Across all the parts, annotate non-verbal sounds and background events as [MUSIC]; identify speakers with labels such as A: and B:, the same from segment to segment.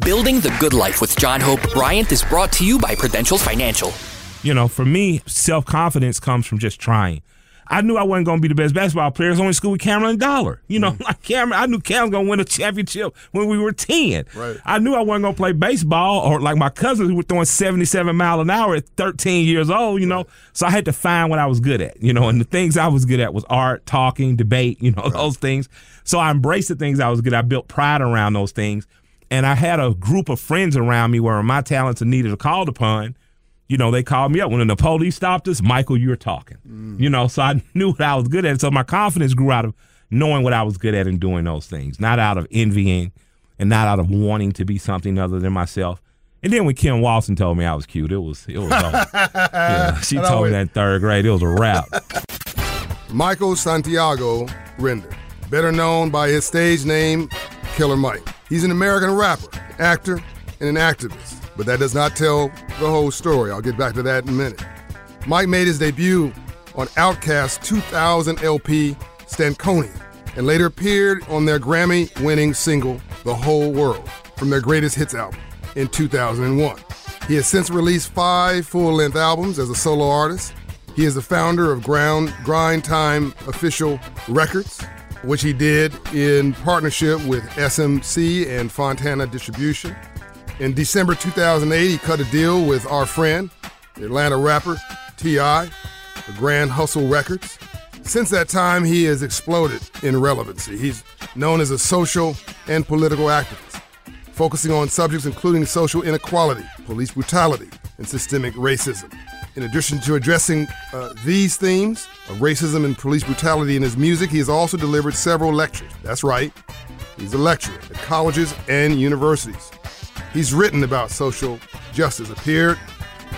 A: Building the Good Life with John Hope Bryant is brought to you by Prudential Financial.
B: You know, for me, self confidence comes from just trying. I knew I wasn't going to be the best basketball player. I was only in school with Cameron Dollar. You know, mm. [LAUGHS] like Cameron, I knew Cameron was going to win a championship when we were 10.
C: Right.
B: I knew I wasn't going to play baseball or like my cousins who were throwing 77 mile an hour at 13 years old, you know. So I had to find what I was good at, you know, and the things I was good at was art, talking, debate, you know, [LAUGHS] those things. So I embraced the things I was good at. I built pride around those things. And I had a group of friends around me where my talents are needed or called upon. You know, they called me up when the police stopped us. Michael, you're talking. Mm. You know, so I [LAUGHS] knew what I was good at. So my confidence grew out of knowing what I was good at and doing those things, not out of envying and not out of wanting to be something other than myself. And then when Kim Walton told me I was cute, it was it was [LAUGHS] yeah, she told me that in third grade. It was a wrap. [LAUGHS]
C: Michael Santiago Render, better known by his stage name, Killer Mike. He's an American rapper, actor, and an activist, but that does not tell the whole story. I'll get back to that in a minute. Mike made his debut on Outkast's 2000 LP, Stankonia, and later appeared on their Grammy winning single, The Whole World, from their greatest hits album in 2001. He has since released five full length albums as a solo artist. He is the founder of Ground Grind Time Official Records, which he did in partnership with SMC and Fontana Distribution. In December 2008, he cut a deal with our friend, Atlanta rapper T.I., the Grand Hustle Records. Since that time, he has exploded in relevancy. He's known as a social and political activist, focusing on subjects including social inequality, police brutality, and systemic racism. In addition to addressing uh, these themes of racism and police brutality in his music, he has also delivered several lectures. That's right, he's a lecturer at colleges and universities. He's written about social justice, appeared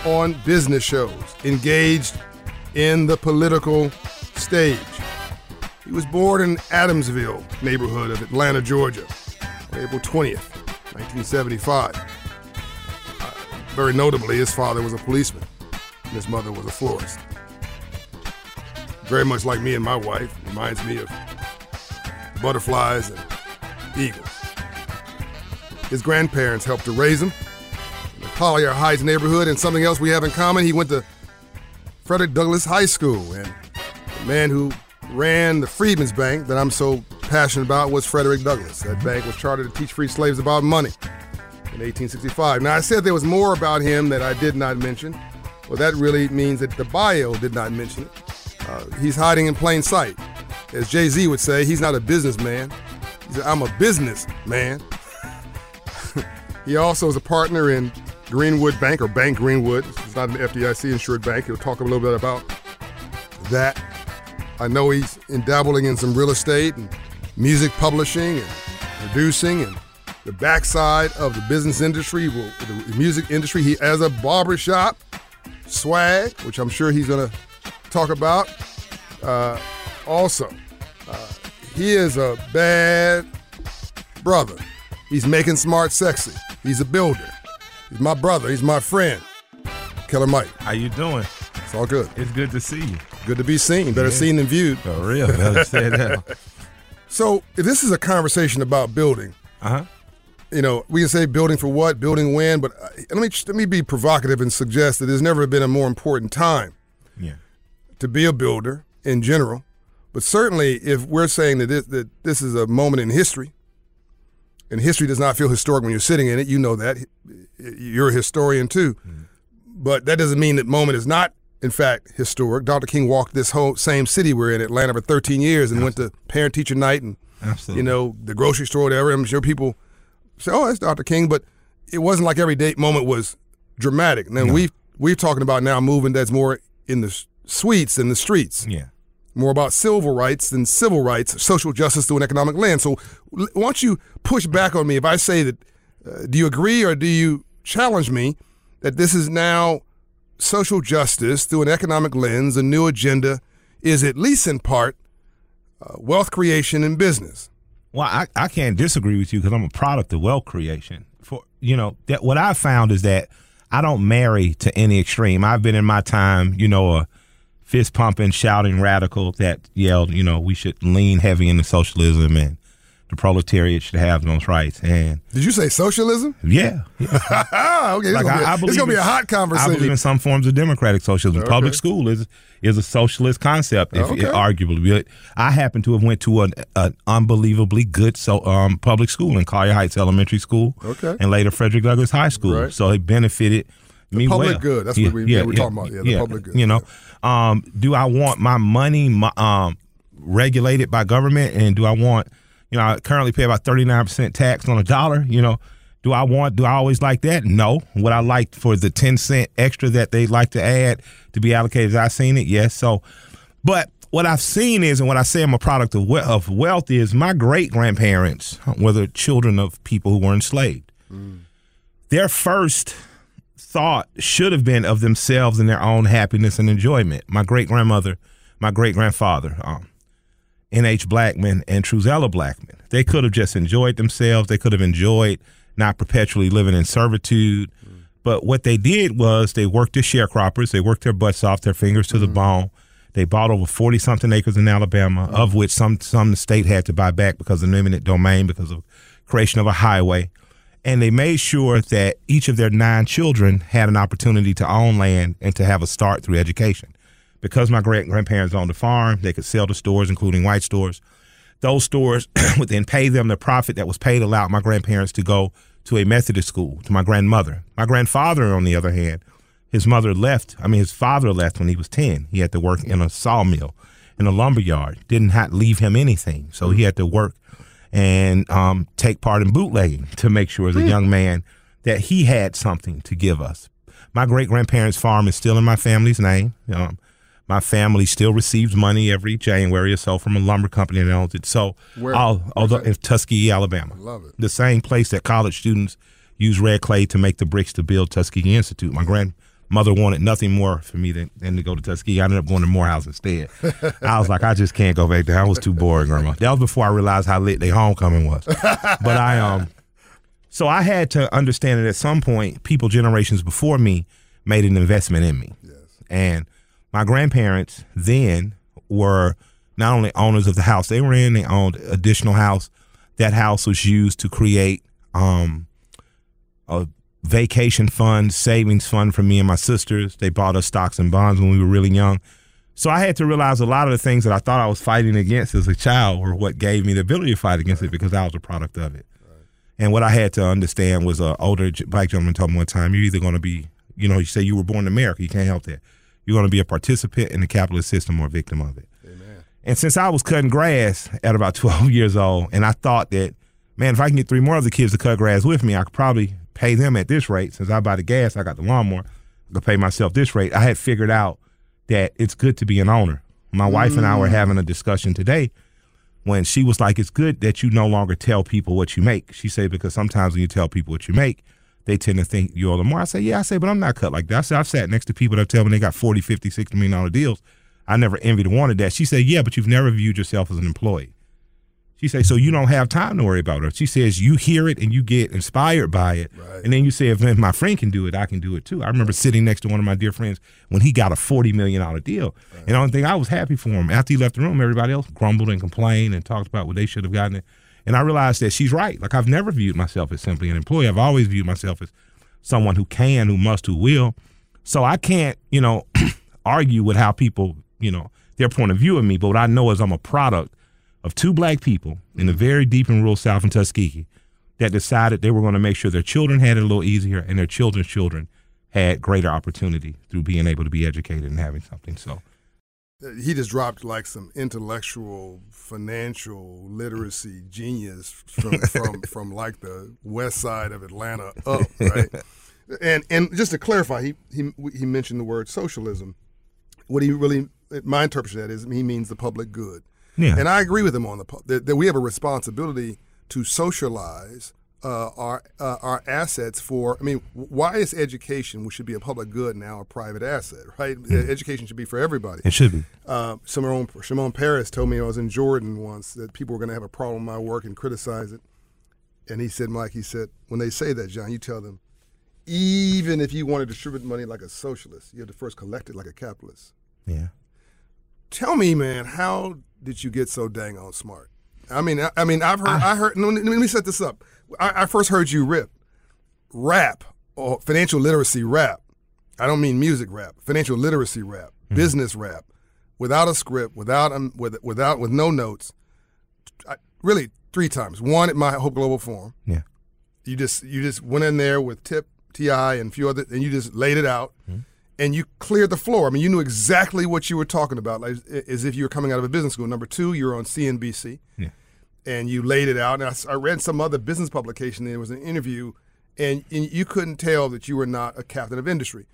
C: on business shows, engaged in the political stage. He was born in Adamsville neighborhood of Atlanta, Georgia, on April 20th, 1975. Uh, very notably, his father was a policeman, and his mother was a florist. Very much like me and my wife, reminds me of butterflies and eagles. His grandparents helped to raise him in the Collier Heights neighborhood, and something else we have in common. He went to Frederick Douglass High School, and the man who ran the Freedmen's Bank that I'm so passionate about was Frederick Douglass. That bank was chartered to teach free slaves about money in 1865. Now, I said there was more about him that I did not mention. Well, that really means that the bio did not mention it. Uh, he's hiding in plain sight. As Jay Z would say, he's not a businessman. He said, I'm a business man. [LAUGHS] he also is a partner in Greenwood Bank or Bank Greenwood. It's not an FDIC insured bank. He'll talk a little bit about that. I know he's in dabbling in some real estate and music publishing and producing and the backside of the business industry, the music industry. He has a barbershop, swag, which I'm sure he's going to talk about. Uh, also, uh, he is a bad brother. He's making smart sexy. He's a builder. He's my brother. He's my friend. Killer Mike.
B: How you doing?
C: It's all good.
B: It's good to see you.
C: Good to be seen. Better seen than viewed.
B: For real. Better say that. [LAUGHS]
C: So, if this is a conversation about building,
B: Uh huh.
C: You know, we can say building for what, building when, but uh, let me let me be provocative and suggest that there's never been a more important time
B: Yeah.
C: to be a builder in general. But certainly, if we're saying that this, that this is a moment in history, and history does not feel historic when you're sitting in it, you know that you're a historian too. But that doesn't mean that moment is not, in fact, historic. Dr. King walked this whole same city we're in, Atlanta, for 13 years, and went to parent teacher night and
B: Absolutely.
C: you know the grocery store, whatever. I'm sure people say, "Oh, that's Dr. King," but it wasn't like every date moment was dramatic. Now we we're talking about now moving that's more in the suites than the streets
B: Yeah.
C: more about silver rights than civil rights, social justice through an economic lens. So, why don't you push back on me if I say that? Uh, do you agree or do you challenge me that this is now social justice through an economic lens? A new agenda is at least in part uh, wealth creation and business.
B: Well, I, I can't disagree with you because I'm a product of wealth creation. For you know, that what I found is that I don't marry to any extreme. I've been in my time, you know, a fist pumping, shouting radical that yelled, you know, we should lean heavy into socialism and the proletariat should have those rights. And
C: did you say socialism?
B: Yeah.
C: yeah. [LAUGHS] okay,
B: like
C: gonna I, be, it's gonna be a hot conversation.
B: I believe in some forms of democratic socialism. Okay. Public school is is a socialist concept, if, okay. arguably. But I happen to have went to an, an unbelievably good so um, public school in Collier Heights Elementary School,
C: okay.
B: and later Frederick Douglass High School.
C: Right.
B: So it benefited
C: the
B: me
C: public
B: well.
C: good. That's
B: yeah,
C: what we,
B: yeah,
C: we're talking about. Yeah, the public good.
B: You know, um, do I want my money my, um, regulated by government, and do I want you know, I currently pay about 39% tax on a dollar. You know, do I want, do I always like that? No. Would I like for the 10 cent extra that they like to add to be allocated? I've seen it, yes. So, but what I've seen is, and what I say I'm a product of, we- of wealth is my great grandparents were the children of people who were enslaved. Mm. Their first thought should have been of themselves and their own happiness and enjoyment. My great grandmother, my great grandfather, um, N.H. Blackman and Truzella Blackman. They could have just enjoyed themselves. They could have enjoyed not perpetually living in servitude. Mm. But what they did was they worked as sharecroppers. They worked their butts off, their fingers to mm. the bone. They bought over 40 something acres in Alabama, mm. of which some, some the state had to buy back because of eminent domain, because of creation of a highway. And they made sure that each of their nine children had an opportunity to own land and to have a start through education because my great grandparents owned a farm, they could sell to stores, including white stores. Those stores [CLEARS THROAT] would then pay them the profit that was paid allowed my grandparents to go to a Methodist school, to my grandmother. My grandfather, on the other hand, his mother left, I mean, his father left when he was 10. He had to work in a sawmill, in a lumber yard, didn't have, to leave him anything. So he had to work and um, take part in bootlegging to make sure as a hmm. young man that he had something to give us. My great grandparents' farm is still in my family's name. Um, my family still receives money every January or so from a lumber company that owns it. So,
C: Where,
B: although in Tuskegee, Alabama,
C: love it.
B: The same place that college students use red clay to make the bricks to build Tuskegee Institute. My grandmother wanted nothing more for me than, than to go to Tuskegee. I ended up going to Morehouse instead. [LAUGHS] I was like, I just can't go back there. I was too bored, Grandma. That was before I realized how lit their homecoming was. but I um, so I had to understand that at some point, people generations before me made an investment in me,
C: yes.
B: and my grandparents then were not only owners of the house they were in, they owned additional house. That house was used to create um, a vacation fund, savings fund for me and my sisters. They bought us stocks and bonds when we were really young. So I had to realize a lot of the things that I thought I was fighting against as a child were what gave me the ability to fight against it because I was a product of it. And what I had to understand was an older black gentleman told me one time, you're either going to be, you know, you say you were born in America, you can't help that. You're going to be a participant in the capitalist system or a victim of it.
C: Amen.
B: And since I was cutting grass at about [LAUGHS] 12 years old, and I thought that, man, if I can get three more of the kids to cut grass with me, I could probably pay them at this rate. Since I buy the gas, I got the lawnmower, I could pay myself this rate. I had figured out that it's good to be an owner. My mm. wife and I were having a discussion today when she was like, it's good that you no longer tell people what you make. She said, because sometimes when you tell people what you make, they tend to think you owe them more. I say, yeah, I say, but I'm not cut like that. I say, I've sat next to people that tell me they got 40, 50, 60 million dollar deals. I never envied or wanted that. She said, yeah, but you've never viewed yourself as an employee. She said, so you don't have time to worry about it. She says, you hear it and you get inspired by it.
C: Right.
B: And then you say, if my friend can do it, I can do it too. I remember sitting next to one of my dear friends when he got a $40 million deal. Right. And the only thing I was happy for him, after he left the room, everybody else grumbled and complained and talked about what they should have gotten. And I realized that she's right. Like I've never viewed myself as simply an employee. I've always viewed myself as someone who can, who must, who will. So I can't, you know, [CLEARS THROAT] argue with how people, you know, their point of view of me. But what I know is I'm a product of two black people in the very deep and rural South in Tuskegee that decided they were going to make sure their children had it a little easier and their children's children had greater opportunity through being able to be educated and having something. So
C: he just dropped like some intellectual, financial literacy genius from [LAUGHS] from, from like the west side of Atlanta up, right? [LAUGHS] and and just to clarify, he he he mentioned the word socialism. What he really, my interpretation of that is, he means the public good.
B: Yeah.
C: And I agree with him on the that, that we have a responsibility to socialize uh, our uh, our assets for. I mean, why is education, which should be a public good, now a private asset? Right? Mm. Education should be for everybody.
B: It should be.
C: Uh, Shimon, Shimon Peres told me I was in Jordan once that people were going to have a problem with my work and criticize it, and he said, Mike, he said, when they say that, John, you tell them, even if you want to distribute money like a socialist, you have to first collect it like a capitalist.
B: Yeah.
C: Tell me, man, how did you get so dang on smart? I mean, I, I mean, I've heard, I, heard. Let me, let me set this up. I, I first heard you rip rap or financial literacy rap. I don't mean music rap. Financial literacy rap, business rap, without a script, without um, with without with no notes. I, really, three times. One at my Hope Global Forum.
B: Yeah.
C: You just you just went in there with Tip, T.I., and a few other, and you just laid it out, and you cleared the floor. I mean, you knew exactly what you were talking about, like as if you were coming out of a business school. Number two, you were on CNBC,
B: Yeah.
C: and you laid it out. And I read some other business publication. There It was an interview, and, and you couldn't tell that you were not a captain of industry,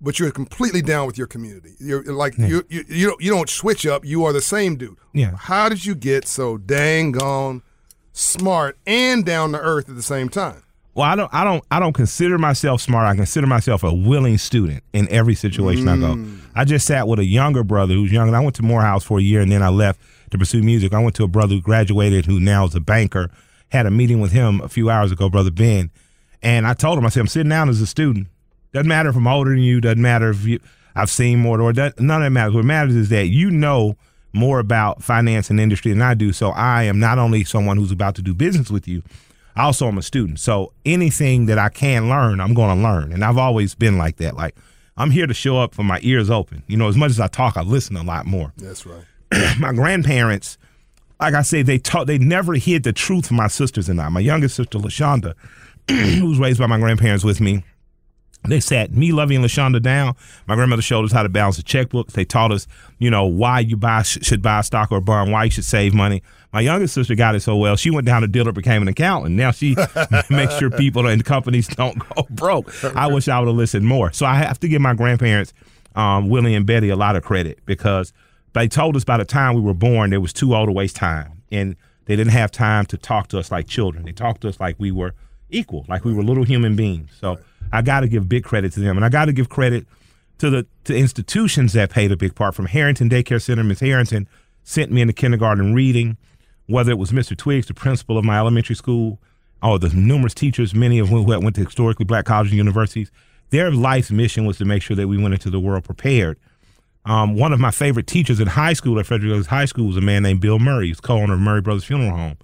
C: but you're completely down with your community. You're like you, you you don't you don't switch up. You are the same dude.
B: Yeah.
C: How did you get so dang gone smart and down to earth at the same time?
B: Well, I don't, I don't, I don't consider myself smart. I consider myself a willing student in every situation I go. Mm. I just sat with a younger brother who's younger. I went to Morehouse for a year and then I left to pursue music. I went to a brother who graduated who now is a banker. Had a meeting with him a few hours ago, brother Ben, and I told him, I said, I'm sitting down as a student. Doesn't matter if I'm older than you. Doesn't matter if you, I've seen more or that, none of that matters. What matters is that you know more about finance and industry than I do. So I am not only someone who's about to do business with you, also I'm a student. So anything that I can learn, I'm going to learn. And I've always been like that. Like I'm here to show up for my ears open. You know, as much as I talk, I listen a lot more.
C: That's right. [CLEARS THROAT]
B: my grandparents, like I say, they taught they never hid the truth from my sisters and I. My youngest sister, Lashonda, [CLEARS THROAT] who was raised by my grandparents with me, they sat me, Lovey, and Lashonda down. My grandmother showed us how to balance a checkbook. They taught us, you know, why you buy sh- should buy a stock or a bond, why you should save money. My youngest sister got it so well, she went down to Dillard, became an accountant. Now she [LAUGHS] makes sure people and companies [LAUGHS] don't go broke. I wish I would have listened more. So I have to give my grandparents, um, Willie and Betty, a lot of credit because they told us by the time we were born, they was too old to waste time, and they didn't have time to talk to us like children. They talked to us like we were equal, like we were little human beings. So I got to give big credit to them, and I got to give credit to the to institutions that played a big part. From Harrington Daycare Center, Miss Harrington sent me into kindergarten reading. Whether it was Mr. Twiggs, the principal of my elementary school, or the numerous teachers, many of whom who went to historically black colleges and universities, their life's mission was to make sure that we went into the world prepared. Um, one of my favorite teachers in high school at Frederick Douglass High School was a man named Bill Murray. He's co-owner of Murray Brothers Funeral Home.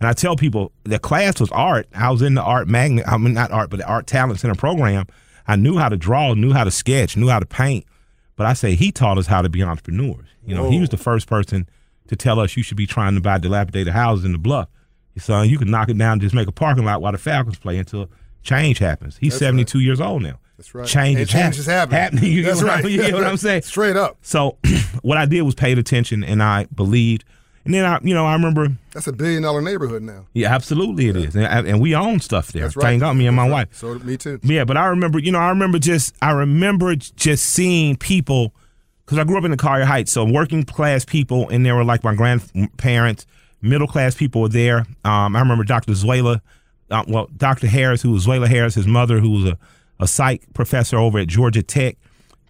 B: And I tell people the class was art. I was in the art magnet. I mean, not art, but the art talent center program. I knew how to draw, knew how to sketch, knew how to paint. But I say he taught us how to be entrepreneurs. You know, he was the first person to tell us you should be trying to buy dilapidated houses in the bluff. Son, you can knock it down, and just make a parking lot while the Falcons play until change happens. He's 72 years old now.
C: That's right.
B: Change
C: And
B: is
C: change is
B: happening.
C: happening. [LAUGHS]
B: You, get
C: That's
B: what I'm-
C: right.
B: you get what I'm saying?
C: Straight up.
B: So [CLEARS THROAT] what I did was paid attention and I believed. And then I, you know, I remember,
C: That's a billion dollar neighborhood now.
B: yeah, absolutely it is, and, and we own stuff there.
C: That's right.
B: Thank God, me and my
C: That's
B: wife.
C: right. So me too.
B: Yeah, but I remember, you know, I remember just, I remember just seeing people, because I grew up in the Collier Heights, so working class people, and there were like my grandparents, middle class people were there. Um, I remember Dr. Zuela, uh, well, Dr. Harris, who was Zuela Harris, his mother, who was a, a psych professor over at Georgia Tech.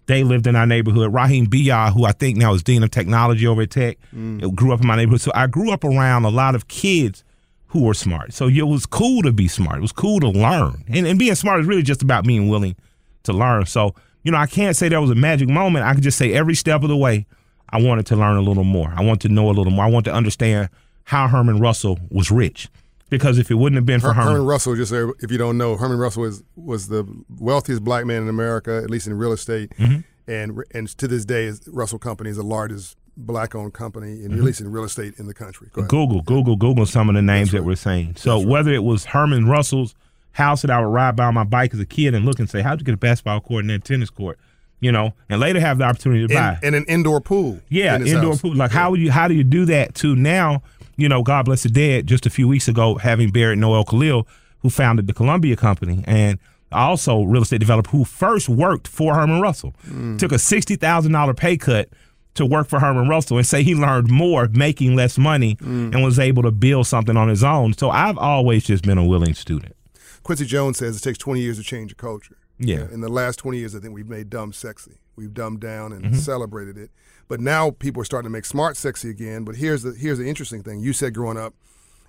B: They lived in our neighborhood. Raheem Beyah, who I think now is dean of technology over at Tech, grew up in my neighborhood. So I grew up around a lot of kids who were smart. So it was cool to be smart. It was cool to learn. And, and being smart is really just about being willing to learn. So, you know, I can't say there was a magic moment. I could just say every step of the way, I wanted to learn a little more. I want to know a little more. I want to understand how Herman Russell was rich. Because if it wouldn't have been for
C: Her-
B: Herman,
C: Herman Russell, just so if you don't know, Herman Russell was was the wealthiest black man in America, at least in real estate,
B: Mm-hmm.
C: and and to this day, Russell Company is the largest black-owned company,
B: Mm-hmm.
C: in, at least in real estate in the country. Go.
B: Google, Google, Google some of the names that we're saying. So whether it was Herman Russell's house that I would ride by on my bike as a kid and look and say, how'd you get a basketball court and then a tennis court? You know, and later have the opportunity to buy.
C: And, and an indoor pool.
B: Yeah,
C: in
B: indoor
C: house.
B: pool. Like how would you how do you do that to now, you know, God bless the dead, just a few weeks ago, having buried Noel Khalil, who founded the Columbia Company and also real estate developer who first worked for Herman Russell. Hmm. Took a sixty thousand dollar pay cut to work for Herman Russell and say he learned more making less money hmm. and was able to build something on his own. So I've always just been a willing student.
C: Quincy Jones says it takes 20 years to change a culture.
B: Yeah.
C: In the last 20 years, I think we've made dumb sexy. We've dumbed down and
B: Mm-hmm.
C: celebrated it. But now people are starting to make smart sexy again. But here's the here's the interesting thing. You said growing up,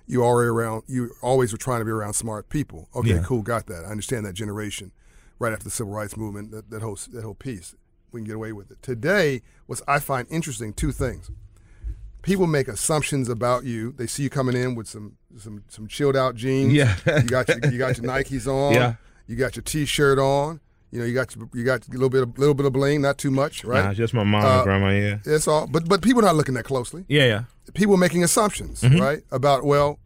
C: you already around you always were trying to be around smart people. Okay,
B: Yeah.
C: cool, got that. I understand that generation. Right after the civil rights movement, that, that whole that whole piece, we can get away with it. Today, what I find interesting, two things. People make assumptions about you. They see you coming in with some some some chilled out jeans.
B: Yeah.
C: you got your, you got your [LAUGHS] Nikes on.
B: Yeah.
C: You got your T-shirt on. You know, you got your, you got a little bit of little bit of bling, not too much, right?
B: Nah, just my mom
C: Uh,
B: and grandma. Yeah.
C: It's all, but but people are not looking that closely.
B: Yeah. Yeah.
C: People making assumptions,
B: Mm-hmm.
C: right, about well,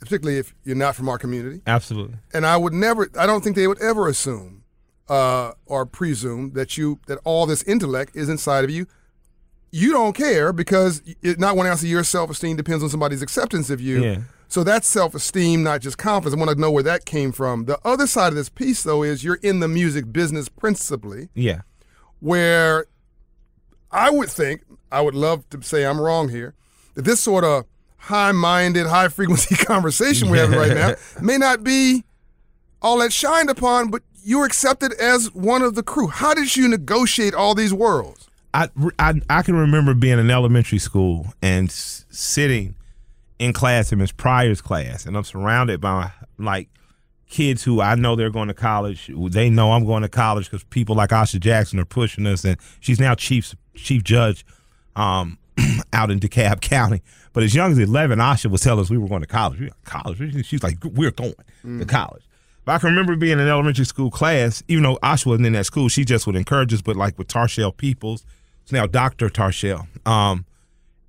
C: particularly if you're not from our community.
B: Absolutely.
C: And I would never, I don't think they would ever assume uh, or presume that you that all this intellect is inside of you. You don't care because it, not one ounce of your self esteem depends on somebody's acceptance of you.
B: Yeah.
C: So that's self esteem, not just confidence. I want to know where that came from. The other side of this piece, though, is you're in the music business principally,
B: Yeah.
C: where I would think, I would love to say I'm wrong here, that this sort of high minded, high frequency [LAUGHS] conversation we're having right now [LAUGHS] may not be all that shined upon, but you're accepted as one of the crew. How did you negotiate all these worlds?
B: I, I, I can remember being in elementary school and s- sitting in class in Miss Pryor's class, and I'm surrounded by like kids who I know they're going to college. They know I'm going to college because people like Asha Jackson are pushing us, and she's now chief chief judge um, [CLEARS THROAT] out in DeKalb County. But as young as 11, Asha was telling us we were going to college. We college. She's like, we're going to college. But I can remember being in elementary school class, even though Asha wasn't in that school, she just would encourage us. But like with Tarshell Peoples, it's now Dr. Tarshell. Um,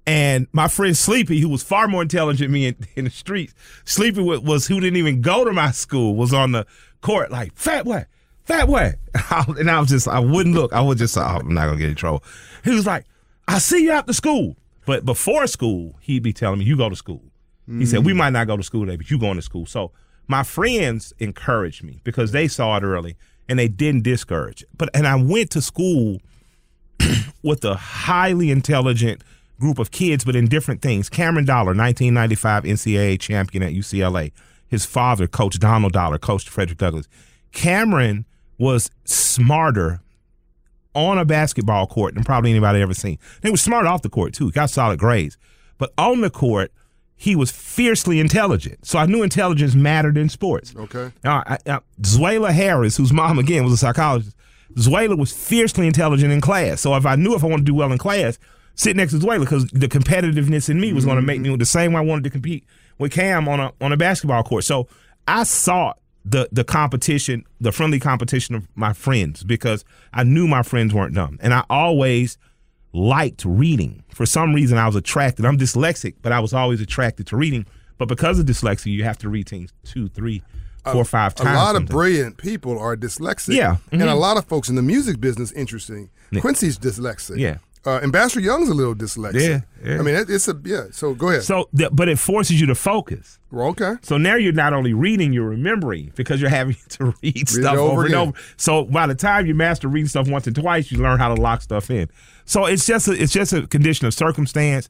B: and my friend Sleepy, who was far more intelligent than me in, [LAUGHS] in the streets, Sleepy wa- was who didn't even go to my school, was on the court like, fat boy, fat boy. [LAUGHS] and I was just, I wouldn't look. I was just, oh, I'm not going to get in trouble. He was like, I see you after school. But before school, he'd be telling me, you go to school. He said, we might not go to school today, but you going to school. So my friends encouraged me because they saw it early and they didn't discourage. But and I went to school [CLEARS THROAT] with a highly intelligent group of kids, but in different things. Cameron Dollar, 1995 NCAA champion at UCLA. His father, Coach Donald Dollar, coached Frederick Douglass. Cameron was smarter on a basketball court than probably anybody ever seen. He was smart off the court too. Got solid grades, but on the court, he was fiercely intelligent. So I knew intelligence mattered in sports.
C: Okay.
B: Now, I, I, Zuela Harris, whose mom again was a psychologist, Zuela was fiercely intelligent in class. So if I knew if I wanted to do well in class, sit next to Zuela because the competitiveness in me was going to make me mm-hmm. the same way I wanted to compete with Cam on a on a basketball court. So I sought the the competition, the friendly competition of my friends because I knew my friends weren't dumb, and I always liked reading. For some reason, I was attracted. I'm dyslexic, but I was always attracted to reading. But because of dyslexia, you have to read things two, three, four, or five
C: A
B: times.
C: lot of brilliant people are dyslexic.
B: Yeah.
C: And a
B: Mhm.
C: lot of folks in the music business, interesting. Quincy's dyslexic.
B: Yeah.
C: Uh, Ambassador Young's a little dyslexic.
B: Yeah, yeah.
C: I mean, it, it's a, yeah. So go ahead.
B: So, th- but it forces you to focus.
C: Well, okay.
B: So now you're not only reading, you're remembering because you're having [LAUGHS] to read, stuff
C: over
B: over, and over. So by the time you master reading stuff once and twice, you learn how to lock stuff in. So it's just a, it's just a condition of circumstance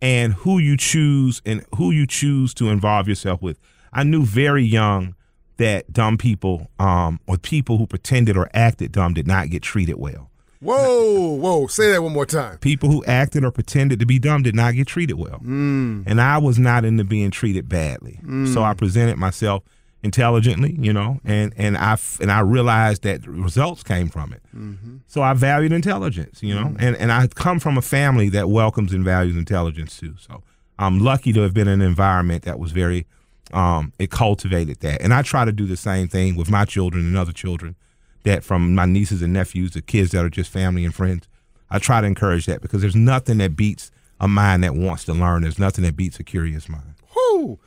B: and who you choose and who you choose to involve yourself with. I knew very young that dumb people um, or people who pretended or acted dumb did not get treated well.
C: Whoa, whoa. Say that one more time.
B: People who acted or pretended to be dumb did not get treated well. Mm. And I was not into being treated badly. Mm. So I presented myself intelligently, you know, and, and I and I realized that results came from it. Mm-hmm. So I valued intelligence, you know, mm. and, and I come from a family that welcomes and values intelligence too. So I'm lucky to have been in an environment that was very, um, it cultivated that. And I try to do the same thing with my children and other children that from my nieces and nephews the kids that are just family and friends. I try to encourage that because there's nothing that beats a mind that wants to learn. There's nothing that beats a curious mind.
C: Whoo.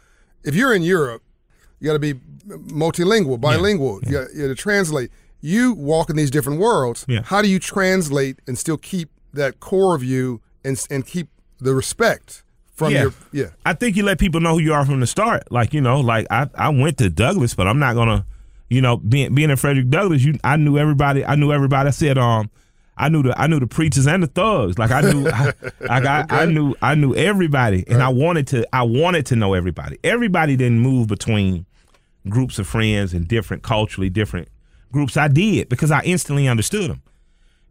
C: If you're in Europe, you got to be multilingual, bilingual. You, got, you got to translate. You walk in these different worlds.
B: Yeah.
C: How do you translate and still keep that core of you and and keep the respect from
B: Yeah.
C: your yeah?
B: I think you let people know who you are from the start. Like you know, like I, I went to Douglass, but I'm not gonna, you know, being being in Frederick Douglass, you I knew everybody. I knew everybody. I said um. I knew the I knew the preachers and the thugs. Like I knew, I, [LAUGHS] like I, I knew I knew everybody, and I wanted to I wanted to know everybody. Everybody didn't move between groups of friends and different culturally different groups. I did because I instantly understood them,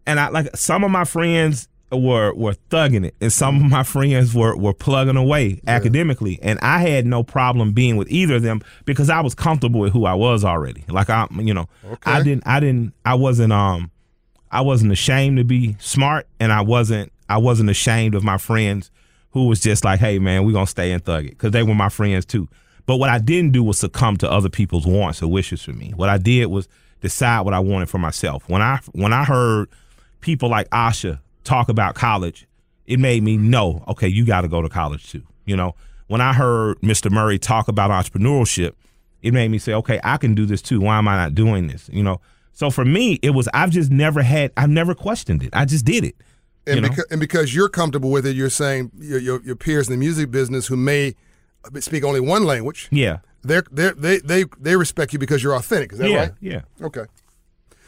B: and I like some of my friends were were thugging it, and some of my friends were were plugging away academically, and I had no problem being with either of them because I was comfortable with who I was already. Like I, you know, I didn't I didn't I wasn't um I wasn't ashamed to be smart, and I wasn't I wasn't ashamed of my friends who was just like, hey man, we're gonna stay and thug it because they were my friends too. But what I didn't do was succumb to other people's wants or wishes for me. What I did was decide what I wanted for myself. When I when I heard people like Asha talk about college, it made me know, okay, you got to go to college too. You know, when I heard Mr. Murray talk about entrepreneurship, it made me say, okay, I can do this too. Why am I not doing this? You know, so for me, it was I've just never had I've never questioned it. I just did it.
C: And,
B: you know?
C: because, and because you're comfortable with it, you're saying your, your, your peers in the music business who may speak only one language,
B: Yeah.
C: they're, they're, they they they respect you because you're authentic. Is that
B: yeah.
C: right?
B: Yeah.
C: Okay.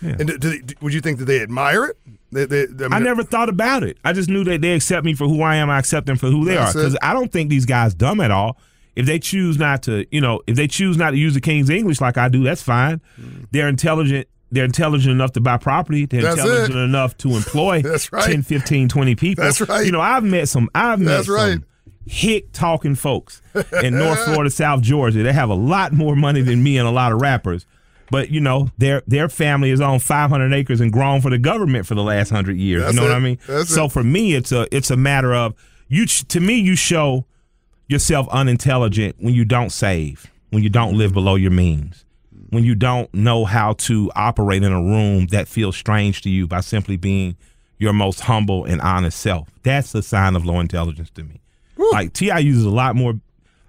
B: Yeah.
C: And do, do, they- would you think that they admire it? They, they, I, mean,
B: I never thought about it. I just knew that they accept me for who I am. I accept them for who they are. Because. I don't think these guys dumb at all. If they choose not to, you know, if they choose not to use the King's English like I do, that's fine. Mm. They're intelligent. They're intelligent enough to buy property. They're
C: That's
B: intelligent
C: it.
B: enough to employ [LAUGHS]
C: That's right.
B: 10, 15, 20 people.
C: That's right.
B: You know, I've met some, I've met
C: That's right.
B: some hick talking folks [LAUGHS] in North Florida, South Georgia. They have a lot more money than me and a lot of rappers. But you know, their their family is on 500 acres and grown for the government for the last hundred years.
C: That's
B: you know what. I mean?
C: That's
B: so
C: it.
B: for me, it's a it's a matter of you. To me, you show yourself unintelligent when you don't save, when you don't live below your means, when you don't know how to operate in a room that feels strange to you by simply being your most humble and honest self. That's a sign of low intelligence to me. Like T.I. uses a lot more,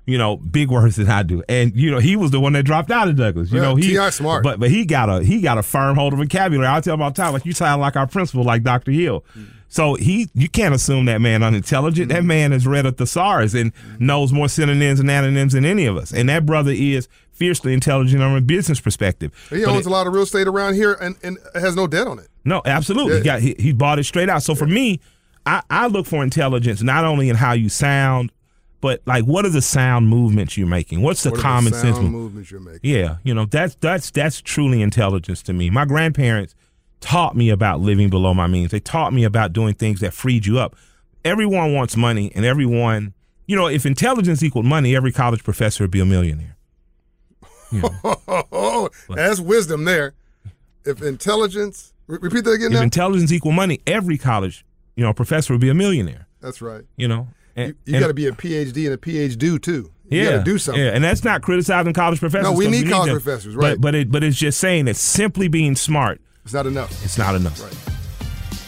B: you know, big words than I do, and you know he was the one that dropped out of Douglass. You
C: Yeah,
B: know he
C: T.I. smart.
B: but but he got a he got a firm hold of vocabulary. I tell him all the time, like you sound like our principal, like Dr. Hill. So he you can't assume that man unintelligent. That man has read a thesaurus and knows more synonyms and antonyms than any of us. And that brother is fiercely intelligent from a business perspective.
C: he owns
B: it-
C: a lot of real estate around here and, and has no debt on it.
B: no, absolutely. He got he, he bought it straight out. So for me, I, I look for intelligence not only in how you sound, but like what are the sound movements you're making? What's the
C: What
B: common
C: sound
B: sense
C: movements you're making?
B: Yeah, you know that's that's that's truly intelligence to me. My grandparents taught me about living below my means. They taught me about doing things that freed you up. Everyone wants money, and everyone, you know, if intelligence equaled money, every college professor would be a millionaire. You know, [LAUGHS]
C: Oh, that's wisdom there. If intelligence, re- repeat that again
B: if
C: now.
B: intelligence equal money, every college, you know, professor would be a millionaire.
C: that's right.
B: You know, and,
C: you
B: and-
C: got to be a PhD and a PhD too. You
B: yeah,
C: got to do something.
B: Yeah, and that's not criticizing college professors.
C: No, we need college
B: them.
C: professors, right.
B: But it, but it's just saying that simply being smart,
C: It's not enough.
B: it's not enough.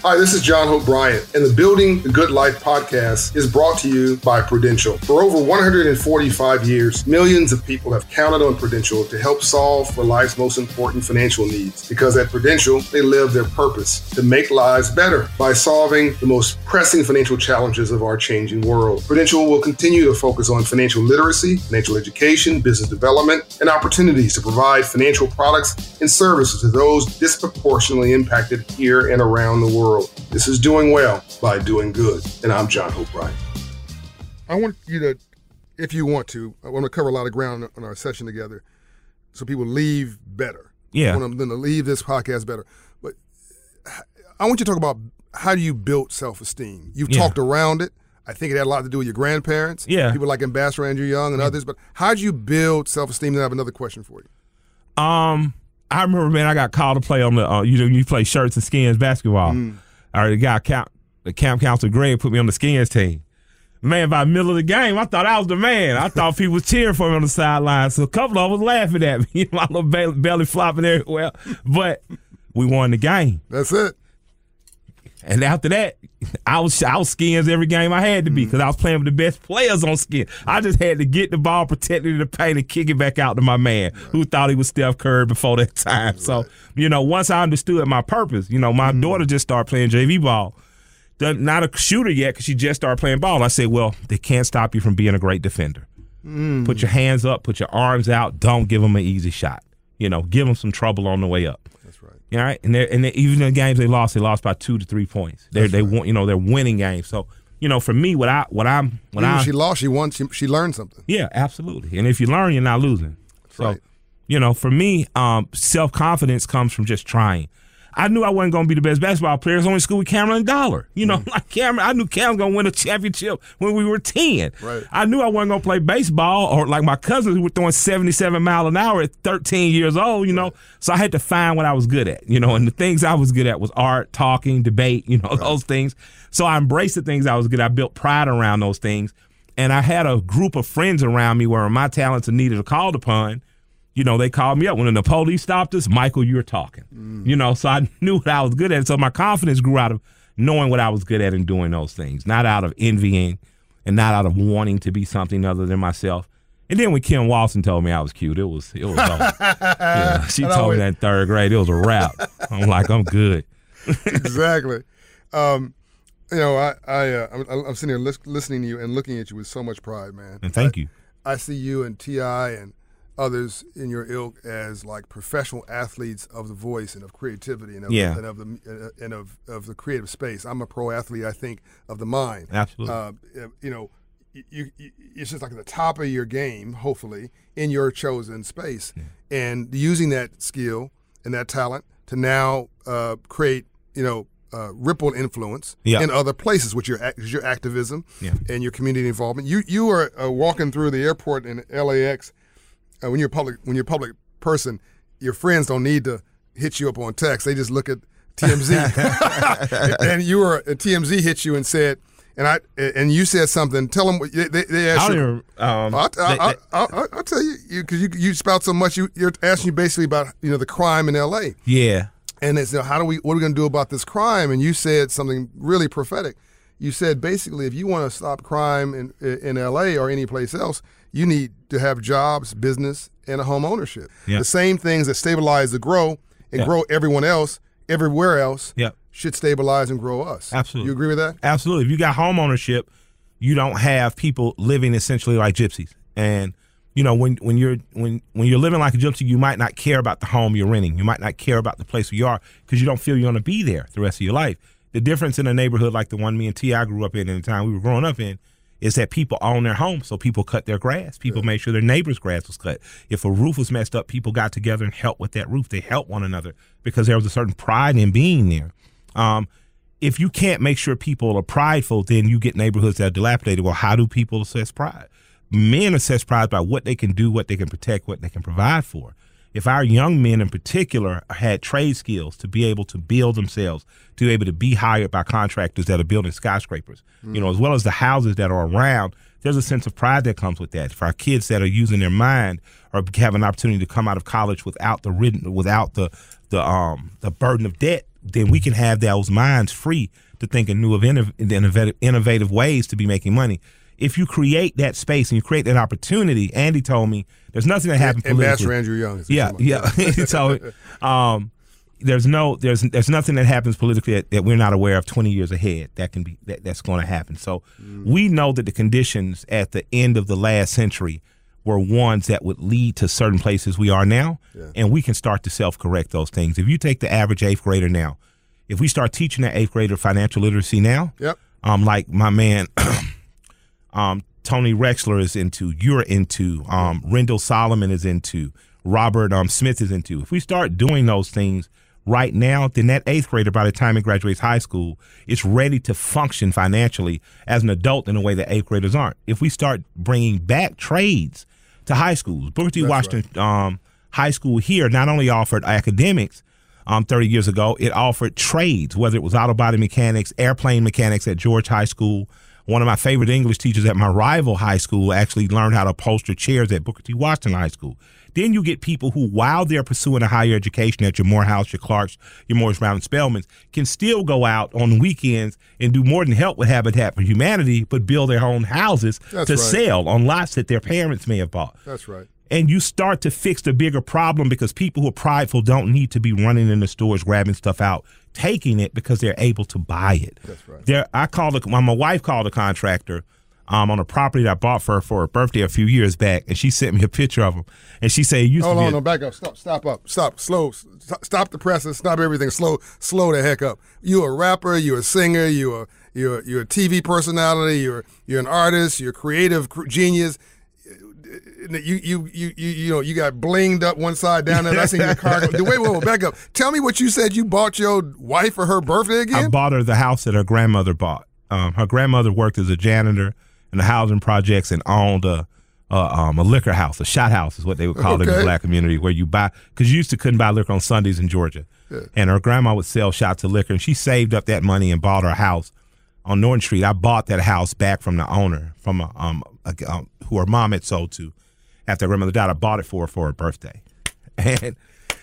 C: Hi, this is John Hope Bryant, and the Building the Good Life podcast is brought to you by Prudential. For over 145 years, millions of people have counted on Prudential to help solve for life's most important financial needs. Because at Prudential, they live their purpose to make lives better by solving the most pressing financial challenges of our changing world. Prudential will continue to focus on financial literacy, financial education, business development, and opportunities to provide financial products and services to those disproportionately impacted here and around the world. This is Doing Well by Doing Good, and I'm John Hope Bryant. I want you to, if you want to, I want to cover a lot of ground on our session together so people leave better.
B: Yeah.
C: I want them to leave this podcast better. But I want you to talk about how do you build self esteem? You've
B: Yeah.
C: talked around it. I think it had a lot to do with your grandparents.
B: Yeah.
C: People like Ambassador Andrew Young and others. But how do you build self esteem? Then I have another question for you.
B: Um, I remember, man, I got called to play on the, uh, you know, you play shirts and skins basketball.
C: Mm.
B: Or the guy, camp, the camp counselor Greg put me on the skins team. Man, by the middle of the game, I thought I was the man. I thought people was cheering for me on the sideline. So a couple of them was laughing at me. [LAUGHS] My little belly, belly flopping everywhere. But we won the game.
C: That's it.
B: And after that, I was I was skins every game I had to be hmm. because I was playing with the best players on skin. I just had to get the ball protected in the paint and kick it back out to my man who thought he was Steph Curry before that time. So, you know, once I understood my purpose, you know, my hmm. daughter just started playing JV ball. Not a shooter yet because she just started playing ball. And I said, well, they can't stop you from being a great defender. Hmm. Put your hands up, put your arms out. Don't give them an easy shot. You know, give them some trouble on the way up.
C: That's right.
B: All right, and they're, and they, even in the games they lost, they lost by two to three points. They they won, you know, they're winning games. So you know, for me, what I what I'm what
C: Even
B: I
C: she lost, she won. She, she learned something.
B: yeah, absolutely. And if you learn, you're not losing. So
C: right.
B: you know, for me, um, self confidence comes from just trying. I knew I wasn't going to be the best basketball player. I was only school with Cameron Dollar. You know, mm. [LAUGHS] like Cameron, I knew Cameron was going to win a championship when we were 10.
C: Right.
B: I knew I wasn't going to play baseball or like my cousins who were throwing 77 mile an hour at 13 years old, you know. Right. So I had to find what I was good at, you know, and the things I was good at was art, talking, debate, you know, right. those things. So I embraced the things I was good at. I built pride around those things. And I had a group of friends around me where my talents are needed or called upon you know, they called me up when the police stopped us. Michael, you're talking. Mm. You know, so I [LAUGHS] knew what I was good at. So my confidence grew out of knowing what I was good at and doing those things, not out of envying and not out of wanting to be something other than myself. And then when Kim Walton told me I was cute, it was it was [LAUGHS] yeah, she told me that in third grade. It was a wrap. I'm like, I'm good. [LAUGHS]
C: exactly. Um, you know, I I uh, I'm, I'm, sitting here listening to you and looking at you with so much pride, man.
B: And thank
C: I,
B: you.
C: I see you and T.I. and others in your ilk as like professional athletes of the voice and of creativity and of,
B: yeah.
C: and of the and of, of the creative space. I'm a pro athlete. I think of the mind.
B: Absolutely. Uh,
C: you know, you, you, it's just like at the top of your game, hopefully, in your chosen space, yeah. and using that skill and that talent to now uh, create, you know. Uh, ripple influence
B: yeah.
C: in other places with your your activism
B: yeah.
C: and your community involvement. You you are uh, walking through the airport in LAX uh, when you're a public when you're a public person, your friends don't need to hit you up on text. They just look at TMZ, [LAUGHS] [LAUGHS] and you were TMZ hit you and said, and I and you said something. Tell them they, they asked you. Um, I'll, I'll, I'll, I'll, tell you because you, you, you spout so much. You, you're asking you basically about you know the crime in L.A.
B: Yeah.
C: And it's you know, how do we what are we going to do about this crime? And you said something really prophetic. You said basically if you want to stop crime in in L.A. or any place else, you need to have jobs, business, and a home ownership.
B: Yep.
C: The same things that stabilize the grow and yep. grow everyone else everywhere else
B: yep.
C: should stabilize and grow us.
B: Absolutely.
C: You agree with that?
B: Absolutely. If you got home ownership, you don't have people living essentially like gypsies. And you know, when when you're when when you're living like a gypsy, you might not care about the home you're renting. You might not care about the place where you are because you don't feel you're going to be there the rest of your life. The difference in a neighborhood like the one me and T.I. grew up in, in the time we were growing up in, is that people own their homes, so people cut their grass. People yeah. made sure their neighbor's grass was cut. If a roof was messed up, people got together and helped with that roof. They helped one another because there was a certain pride in being there. Um, if you can't make sure people are prideful, then you get neighborhoods that are dilapidated. Well, how do people assess pride? Men assess pride by what they can do, what they can protect, what they can provide for if our young men in particular had trade skills to be able to build themselves, to be able to be hired by contractors that are building skyscrapers, mm. you know, as well as the houses that are around, there's a sense of pride that comes with that. For our kids that are using their mind or have an opportunity to come out of college without the written, without the the um the burden of debt, then we can have those minds free to think in new of innovative, innovative ways to be making money if you create that space and you create that opportunity, Andy told me there's nothing that happens politically.
C: Ambassador Andrew Young.
B: Yeah, yeah. [LAUGHS] he told me, um, there's no there's there's nothing that happens politically that, that, we're not aware of 20 years ahead that can be that, that's going to happen. So mm. we know that the conditions at the end of the last century were ones that would lead to certain places we are now,
C: yeah.
B: and we can start to self correct those things. If you take the average eighth grader now, if we start teaching that eighth grader financial literacy now,
C: yep.
B: um, like my man [CLEARS THROAT] um, Tony Ressler is into, you're into, um, Rendell Solomon is into, Robert um, Smith is into. If we start doing those things right now, then that eighth grader, by the time he graduates high school, is ready to function financially as an adult in a way that eighth graders aren't. If we start bringing back trades to high schools, Booker T. That's Washington right. um, High School here not only offered academics, um, 30 years ago, it offered trades, whether it was auto body mechanics, airplane mechanics at George High School, one of my favorite English teachers at my rival high school actually learned how to upholster chairs at Booker T. Washington High School. Then you get people who, while they're pursuing a higher education at your Morehouse, your Clarks, your Morris Brown and Spelmans, can still go out on weekends and do more than help with Habitat for Humanity, but build their own houses
C: That's
B: to
C: right.
B: sell on lots that their parents may have bought.
C: That's right
B: and you start to fix the bigger problem because people who are prideful don't need to be running in the stores grabbing stuff out, taking it because they're able to buy it.
C: That's right.
B: There, I called a, my wife called a contractor um, on a property that I bought for her for her birthday a few years back, and she sent me a picture of him, and she said, "You
C: hold on,
B: a-
C: no, back up, stop, stop up, stop, slow, stop the presses, stop everything, slow, slow the heck up. You're a rapper, you're a singer, you're you're you're a TV personality, you're you're an artist, you're a creative genius." You you you you you know you got blinged up one side down there. I seen your car. Go, [LAUGHS] wait, wait, wait, back up. Tell me what you said. You bought your wife for her birthday again?
B: I bought her the house that her grandmother bought. Um, her grandmother worked as a janitor in the housing projects and owned a, a, um, a liquor house, a shot house is what they would call it in the black community, where you buy because you used to couldn't buy liquor on Sundays in Georgia, and her grandma would sell shots of liquor, and she saved up that money and bought her house on Norton Street. I bought that house back from the owner, from a, um, a, um who her mom had sold to after her grandmother died. I bought it for her for her birthday, [LAUGHS] and.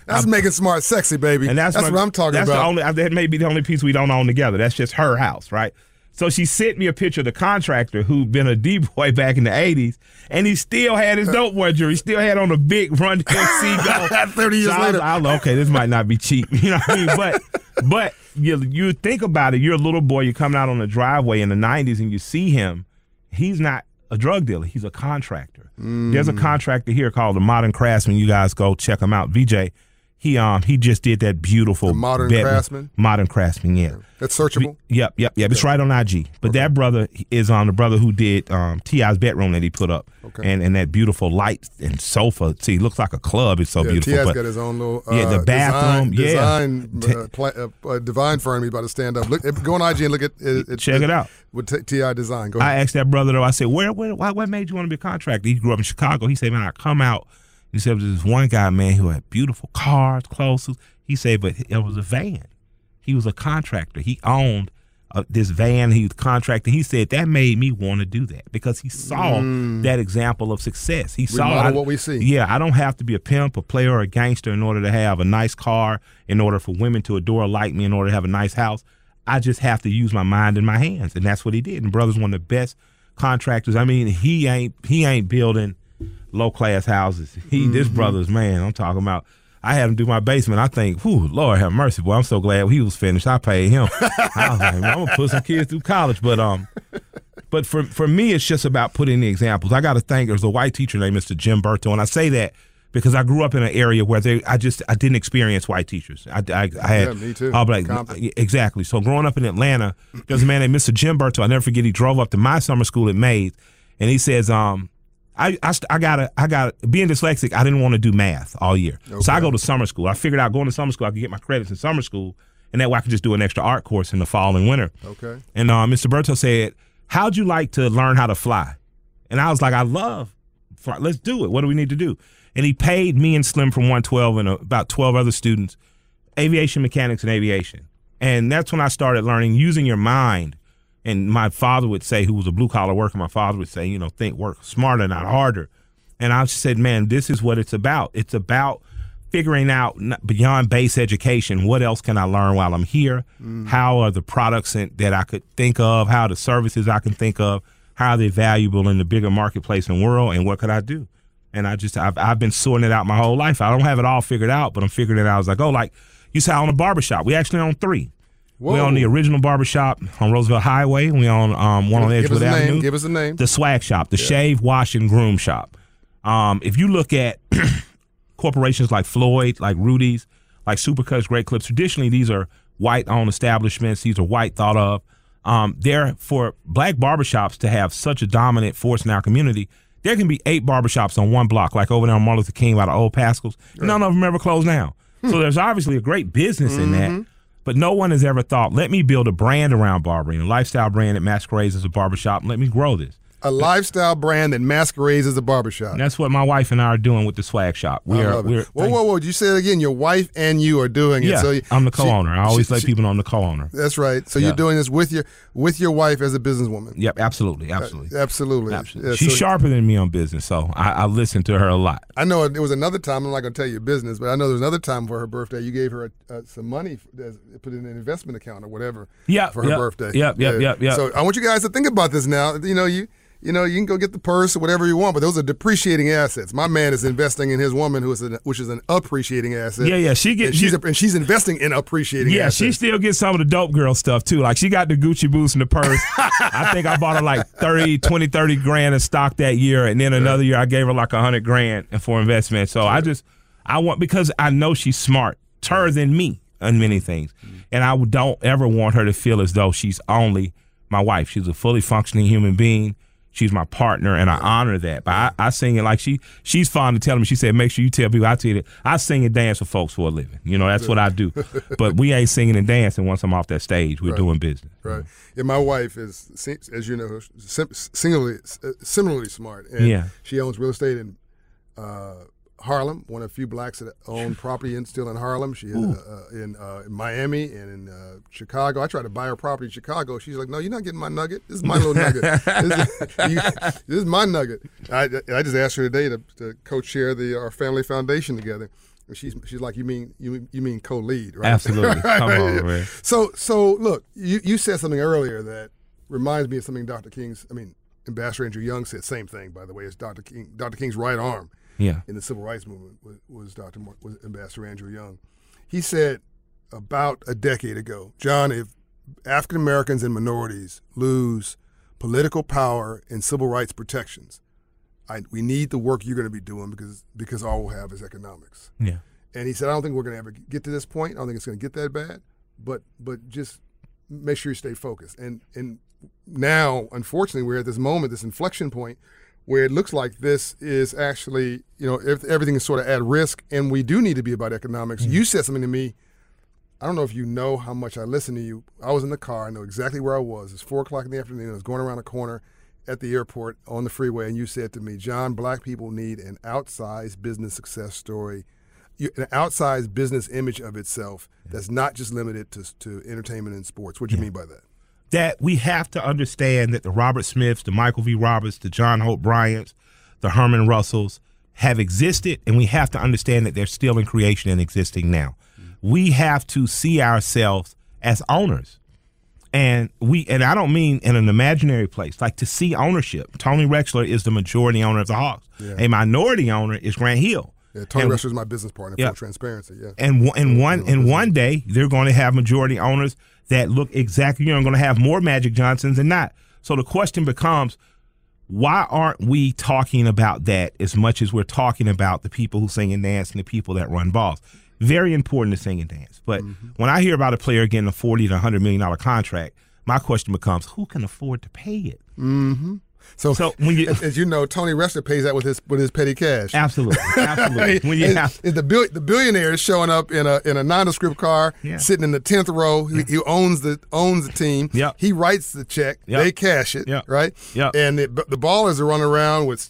C: That's making smart sexy, baby.
B: And that's, my-
C: what I'm talking
B: that's
C: about.
B: The only, that may be the only piece we don't own together. That's just her house, right? So she sent me a picture of the contractor who'd been a D boy [LAUGHS] back in the 80s, and he still had his dope boy jewelry. He still had on a big run [LAUGHS] seagull.
C: 30 years
B: so I was-
C: later.
B: I was okay, this might not be cheap. You know what I mean? But but you you think about it, you're a little boy, you're coming out on the driveway in the 90s and you see him, he's not a drug dealer, he's a contractor. There's a contractor here called the Modern Craftsman. You guys go check him out. VJ, he um he just did that beautiful
C: The Modern
B: bedroom-
C: Craftsman?
B: Modern Craftsman, yeah.
C: That's searchable.
B: Yep, yep, yep. It's right on IG. But that brother is on the brother who did um, T.I.'s bedroom that he put up,
C: Okay.
B: and and that beautiful light and sofa. See, it looks like a club. It's so
C: Yeah,
B: beautiful.
C: T.I.'s got his own little uh,
B: Yeah, the bathroom,
C: design,
B: yeah.
C: design uh, pla- uh, uh, divine firm. He's about to stand up. Look, go on IG and look at it.
B: Check it out.
C: with T- T.I. Design. Go
B: I asked that brother though. I said, "Where, where, why, what made you want to be a contractor?" He grew up in Chicago. He said, "Man, I come out." He said, "There's this one guy, man, who had beautiful cars, clothes." He said, "But it was a van. He was a contractor. He owned uh, this van. He was contracting." He said that made me want to do that because he saw that example of success. He saw
C: Mm.
B: I-
C: what we see.
B: Yeah, I don't have to be a pimp, a player, or a gangster in order to have a nice car. In order for women to adore, like me, in order to have a nice house. I just have to use my mind and my hands, and that's what he did. And brother's one of the best contractors. I mean, he ain't he ain't building low class houses. [LAUGHS] He this
C: Mm-hmm.
B: brother's man. I'm talking about. I had him do my basement. I think, whew, Lord have mercy, boy. I'm so glad he was finished. I paid him. [LAUGHS] I was like, I'm gonna put some kids through college, but um, but for for me, it's just about putting the examples. I got to thank. There's a white teacher named Mr. Jim Berto, and I say that because I grew up in an area where they, I just, I didn't experience white teachers. I, I, I had,
C: Yeah, me too.
B: I'll be like, exactly. So growing up in Atlanta, there's a man named Mr. Jim Berto. I never forget. He drove up to my summer school at Mays, and he says, um. I, I, I gotta I gotta being dyslexic. I didn't want to do math all year, so I go to summer school. I figured out going to summer school, I could get my credits in summer school, and that way I could just do an extra art course in the fall and winter.
C: Okay.
B: And uh, Mr. Berto said, "How'd you like to learn how to fly?" And I was like, "I love fly. Let's do it. What do we need to do?" And he paid me and Slim from 112 and uh, about 12 other students aviation mechanics and aviation. And that's when I started learning using your mind. And my father would say, who was a blue collar worker, my father would say, you know, think work smarter, not harder. And I said, man, this is what it's about. It's about figuring out beyond base education, what else can I learn while I'm here? Mm. How are the products in- that I could think of? How are the services I can think of? How are they valuable in the bigger marketplace and world? And what could I do? And I just, I've, I've been sorting it out my whole life. I don't have it all figured out, but I'm figuring it out. I was like, oh, like you said, I own a barbershop. We actually own three. We
C: Whoa.
B: own the original barbershop on Roosevelt Highway. We own um, one on
C: Give us
B: Edgewood
C: a
B: Avenue.
C: name. Give us a name.
B: The swag shop, the shave, wash, and groom shop. Um, if you look at [CLEARS THROAT] corporations like Floyd, like Rudy's, like Supercuts, Great Clips, traditionally these are white owned establishments. These are white thought of. Um, there for black barbershops to have such a dominant force in our community, there can be eight barbershops on one block, like over there on Martin Luther King by the old Paschal's. None of them ever closed down. So there's obviously a great business in that. But no one has ever thought, let me build a brand around barbering, a lifestyle brand that masquerades as a barbershop, and let me grow this.
C: A lifestyle brand that masquerades as a barbershop.
B: That's what my wife and I are doing with the swag shop.
C: I
B: We're,
C: love it.
B: we're
C: Whoa, whoa, whoa! You say it again? Your wife and you are doing it.
B: yeah,
C: So you-
B: I'm the co-owner. I always
C: she-
B: let
C: she-
B: people know I'm the co-owner.
C: That's right. So
B: Yeah.
C: you're doing this with your with your wife as a businesswoman.
B: Yep, absolutely, absolutely,
C: Absolutely.
B: absolutely.
C: Yeah,
B: She's
C: so-
B: sharper than me on business, so I, I listen to her a lot.
C: I know there was another time. I'm not going to tell you business, but I know there was another time for her birthday. You gave her uh, some money, put it in an investment account or whatever.
B: Yep,
C: for her
B: yep,
C: birthday.
B: yep, yep, yep, yep.
C: So I want you guys to think about this now. You know, you you know, you can go get the purse or whatever you want, but those are depreciating assets. My man is investing in his woman, who is an, which is an appreciating asset.
B: Yeah, yeah, she get-
C: and she's
B: she-
C: and she's investing in appreciating. Assets.
B: Yeah,
C: assets.
B: she still gets some of the dope girl stuff too. Like she got the Gucci boots and the purse. I think I bought her like [LAUGHS] 30, 20, 30 grand in stock that year. And then another year I gave her like a hundred grand for investment. So I just, I want, because I know she's smart, smarter than me on many things. Mm-hmm. And I don't ever want her to feel as though she's only my wife. She's a fully functioning human being. She's my partner, and I honor that. But I, I sing it like she she's fond of telling me. She said, "Make sure you tell people I tell you, I sing and dance for folks for a living. You know, that's what I do. [LAUGHS] but we ain't singing and dancing once I'm off that stage. We're
C: Right.
B: doing business.
C: Right. Yeah, my wife is, as you know, sim- similarly, similarly smart. And
B: Yeah.
C: She owns real estate in uh, Harlem, one of the few blacks that own property in, still in Harlem. She is uh, uh, in, uh, in Miami and in uh, Chicago. I tried to buy her property in Chicago. She's like, no, you're not getting my nugget. This is my little nugget. This is, [LAUGHS] you- this is my nugget. I, I just asked her today to, to co-chair the our family foundation together. And she's she's like, you mean you you mean co-lead, right?
B: Absolutely. [LAUGHS] Come on, man.
C: So, so look, you, you said something earlier that reminds me of something Dr. King's. I mean, Ambassador Andrew Young said same thing. By the way, as Dr. King, Dr. King's right arm
B: Yeah.
C: in the civil rights movement was, was Dr. Mar- was Ambassador Andrew Young. He said about a decade ago, John, if African Americans and minorities lose political power and civil rights protections, I, we need the work you're going to be doing because because all we'll have is economics.
B: Yeah.
C: And he said, I don't think we're going to ever get to this point. I don't think it's going to get that bad, but but just make sure you stay focused. And and now, unfortunately, we're at this moment, this inflection point, where it looks like this is actually, you know, if everything is sort of at risk, and we do need to be about economics. Mm-hmm. You said something to me. I don't know if you know how much I listen to you. I was in the car. I know exactly where I was. It's four o'clock in the afternoon. I was going around a corner at the airport on the freeway, and you said to me, John, black people need an outsized business success story, an outsized business image of itself that's not just limited to, to entertainment and sports. What do you mean by that?
B: That we have to understand that the Robert Smiths, the Michael V. Roberts, the John Hope Bryants, the Herman Russells have existed, and we have to understand that they're still in creation and existing now. We have to see ourselves as owners. And we and I don't mean in an imaginary place, like to see ownership. Tony Ressler is the majority owner of the Hawks. A minority owner is Grant Hill.
C: Yeah, Tony Ressler is my business partner.
B: Yeah.
C: Full transparency. Yeah.
B: and one- and one and one day they're going to have majority owners that look exactly you know going to have more Magic Johnsons than not. So the question becomes, why aren't we talking about that as much as we're talking about the people who sing and dance and the people that run balls? Very important to sing and dance. But mm-hmm. when I hear about a player getting a forty to hundred million dollar contract, my question becomes, who can afford to pay it? Mm-hmm.
C: So,
B: So when you-
C: as, as you know, Tony Ressler pays that with his with his petty cash.
B: Absolutely, [LAUGHS] absolutely. when you
C: And-
B: have
C: and the bill, the billionaire is showing up in a in a nondescript car,
B: Yeah.
C: sitting in the tenth row. He, he owns the owns the team.
B: Yep.
C: He writes the check.
B: Yep.
C: They cash it.
B: Yep.
C: Right.
B: Yep.
C: And the, the ballers are running around with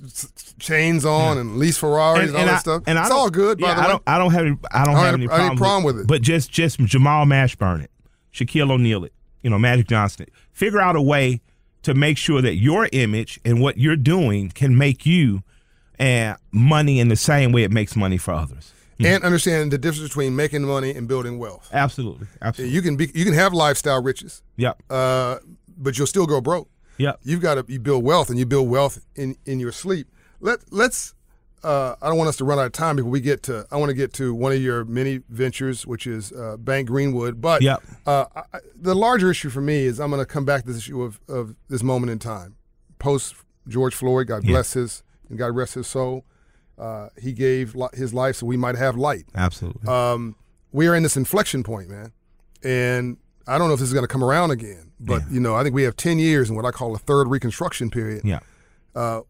C: chains on and lease Ferraris and, all that
B: I,
C: stuff.
B: and I
C: it's all good. By
B: Yeah,
C: the
B: I
C: way.
B: don't. I don't have. Any, I don't
C: I
B: have
C: don't
B: any
C: have- I
B: problem,
C: have any problem with it.
B: But just, just Jamal Mashburn it, Shaquille O'Neal it, you know, Magic Johnson. it. Figure out a way to make sure that your image and what you're doing can make you uh, money in the same way it makes money for others.
C: and understand the difference between making money and building wealth.
B: Absolutely, absolutely.
C: You can be you can have lifestyle riches,
B: Yep,
C: uh, but you'll still go broke.
B: yep.
C: You've got to you build wealth, and you build wealth in in your sleep. Let let's. Uh, I don't want us to run out of time before we get to. I want to get to one of your many ventures, which is uh, Bank Greenwood. But
B: Yep.
C: uh, I, the larger issue for me is I'm going to come back to this issue of, of this moment in time, post George Floyd. God
B: Yeah.
C: bless his and God rest his soul. Uh, he gave li- his life so we might have light
B: Absolutely.
C: um, we are in this inflection point, man. And I don't know if this is going to come around again, but you know, I think we have ten years in what I call a third Reconstruction period
B: yeah.
C: uh,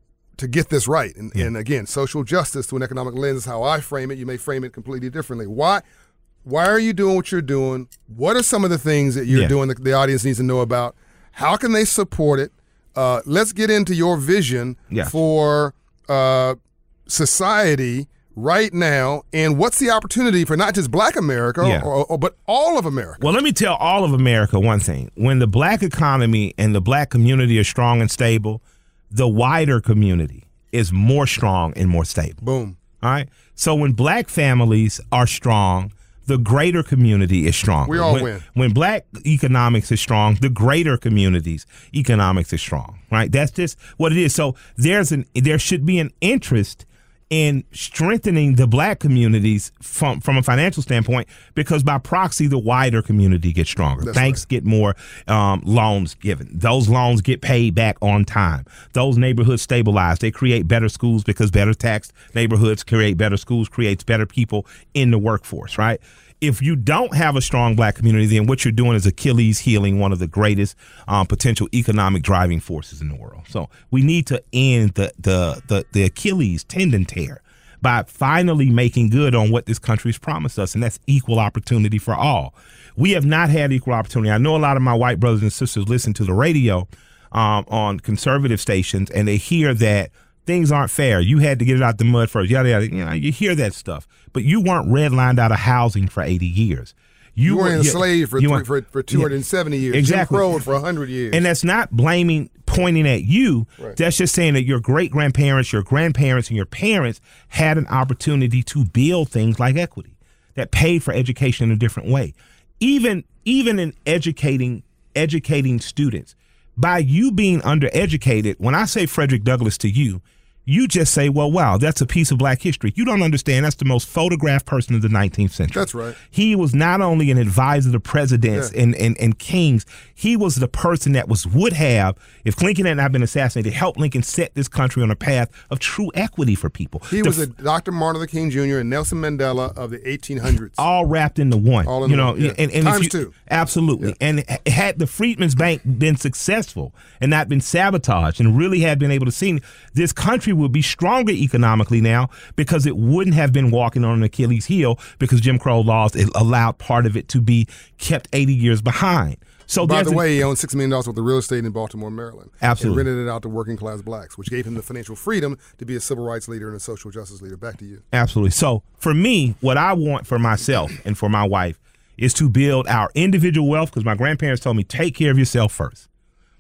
C: to get this right. And, and again, social justice through an economic lens is how I frame it. You may frame it completely differently. Why? Why are you doing what you're doing? What are some of the things that you're
B: Yeah.
C: doing that the audience needs to know about? How can they support it? Uh, let's get into your vision
B: Yeah.
C: for uh, society right now, and what's the opportunity for not just Black America,
B: Yeah.
C: or, or, but all of America?
B: Well, let me tell all of America one thing. When the black economy and the black community are strong and stable, the wider community is more strong and more stable.
C: Boom.
B: All right. So when black families are strong, the greater community is strong.
C: We all
B: when,
C: win.
B: When black economics is strong, the greater communities economics is strong. Right. That's just what it is. So there's an there should be an interest in strengthening the black communities from from a financial standpoint because by proxy the wider community gets stronger.
C: That's
B: Banks get more um, loans given. Those loans get paid back on time. Those neighborhoods stabilize. They create better schools because better taxed neighborhoods create better schools, creates better people in the workforce, right? If you don't have a strong black community, then what you're doing is Achilles healing one of the greatest um, potential economic driving forces in the world. So we need to end the the the, the Achilles tendon tear by finally making good on what this country's promised us, and that's equal opportunity for all. We have not had equal opportunity. I know a lot of my white brothers and sisters listen to the radio um, on conservative stations, and they hear that things aren't fair. You had to get it out the mud first. Yada yada. You know, you hear that stuff, but you weren't redlined out of housing for eighty years.
C: You, you were enslaved for, three, for for 270 yeah, years.
B: Exactly.
C: Jim Crow for 100 years.
B: And that's not blaming, pointing at you. Right. That's just saying that your great grandparents, your grandparents, and your parents had an opportunity to build things like equity that paid for education in a different way. Even even in educating educating students, by you being undereducated, when I say Frederick Douglass to you, you just say, well, wow, that's a piece of black history. You don't understand that's the most photographed person of the 19th century.
C: That's right.
B: He was not only an advisor to presidents yeah. and, and, and kings, he was the person that was would have, if Lincoln had not been assassinated, helped Lincoln set this country on a path of true equity for people.
C: He the, was a Dr. Martin Luther King Jr. and Nelson Mandela of the 1800s.
B: All wrapped into one.
C: All in
B: you know,
C: one. Yeah.
B: And, and
C: Times
B: you,
C: two.
B: Absolutely. Yeah. And had the Freedmen's Bank been successful and not been sabotaged and really had been able to see this country would be stronger economically now because it wouldn't have been walking on an Achilles heel because Jim Crow laws allowed part of it to be kept 80 years behind. So
C: by the way, he owned six million dollars worth of real estate in Baltimore, Maryland.
B: Absolutely,
C: and rented it out to working class blacks, which gave him the financial freedom to be a civil rights leader and a social justice leader. Back to you.
B: Absolutely. So for me, what I want for myself and for my wife is to build our individual wealth because my grandparents told me take care of yourself first.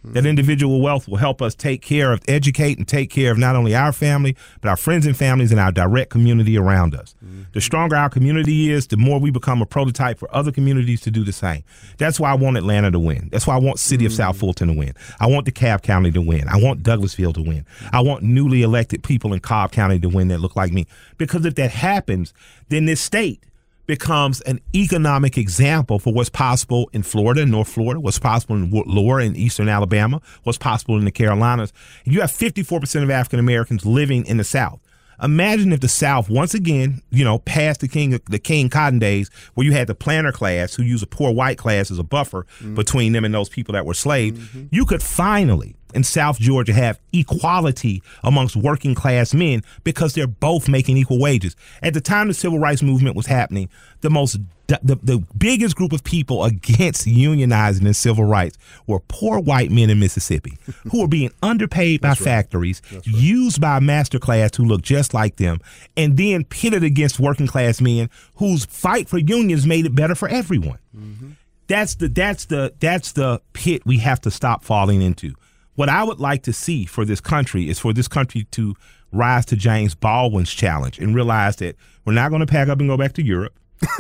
B: That individual wealth will help us take care of, educate, and take care of not only our family, but our friends and families and our direct community around us. Mm-hmm. The stronger our community is, the more we become a prototype for other communities to do the same. That's why I want Atlanta to win. That's why I want City mm-hmm. of South mm. Fulton to win. I want DeKalb County to win. I want Douglasville to win. I want newly elected people in Cobb County to win that look like me. Because if that happens, then this state becomes an economic example for what's possible in Florida, North Florida, what's possible in lower and eastern Alabama, what's possible in the Carolinas. You have 54% of African Americans living in the South. Imagine if the South once again, you know, past the King the King Cotton days, where you had the planter class who used a poor white class as a buffer mm-hmm. between them and those people that were slaves, mm-hmm. you could finally in South Georgia have equality amongst working class men because they're both making equal wages. At the time the civil rights movement was happening, the most the, the biggest group of people against unionizing and civil rights were poor white men in Mississippi [LAUGHS] who were being underpaid by right. factories, right. used by a master class who looked just like them, and then pitted against working class men whose fight for unions made it better for everyone. Mm-hmm. That's the that's the that's the pit we have to stop falling into. What I would like to see for this country is for this country to rise to James Baldwin's challenge and realize that we're not going to pack up and go back to Europe. [LAUGHS]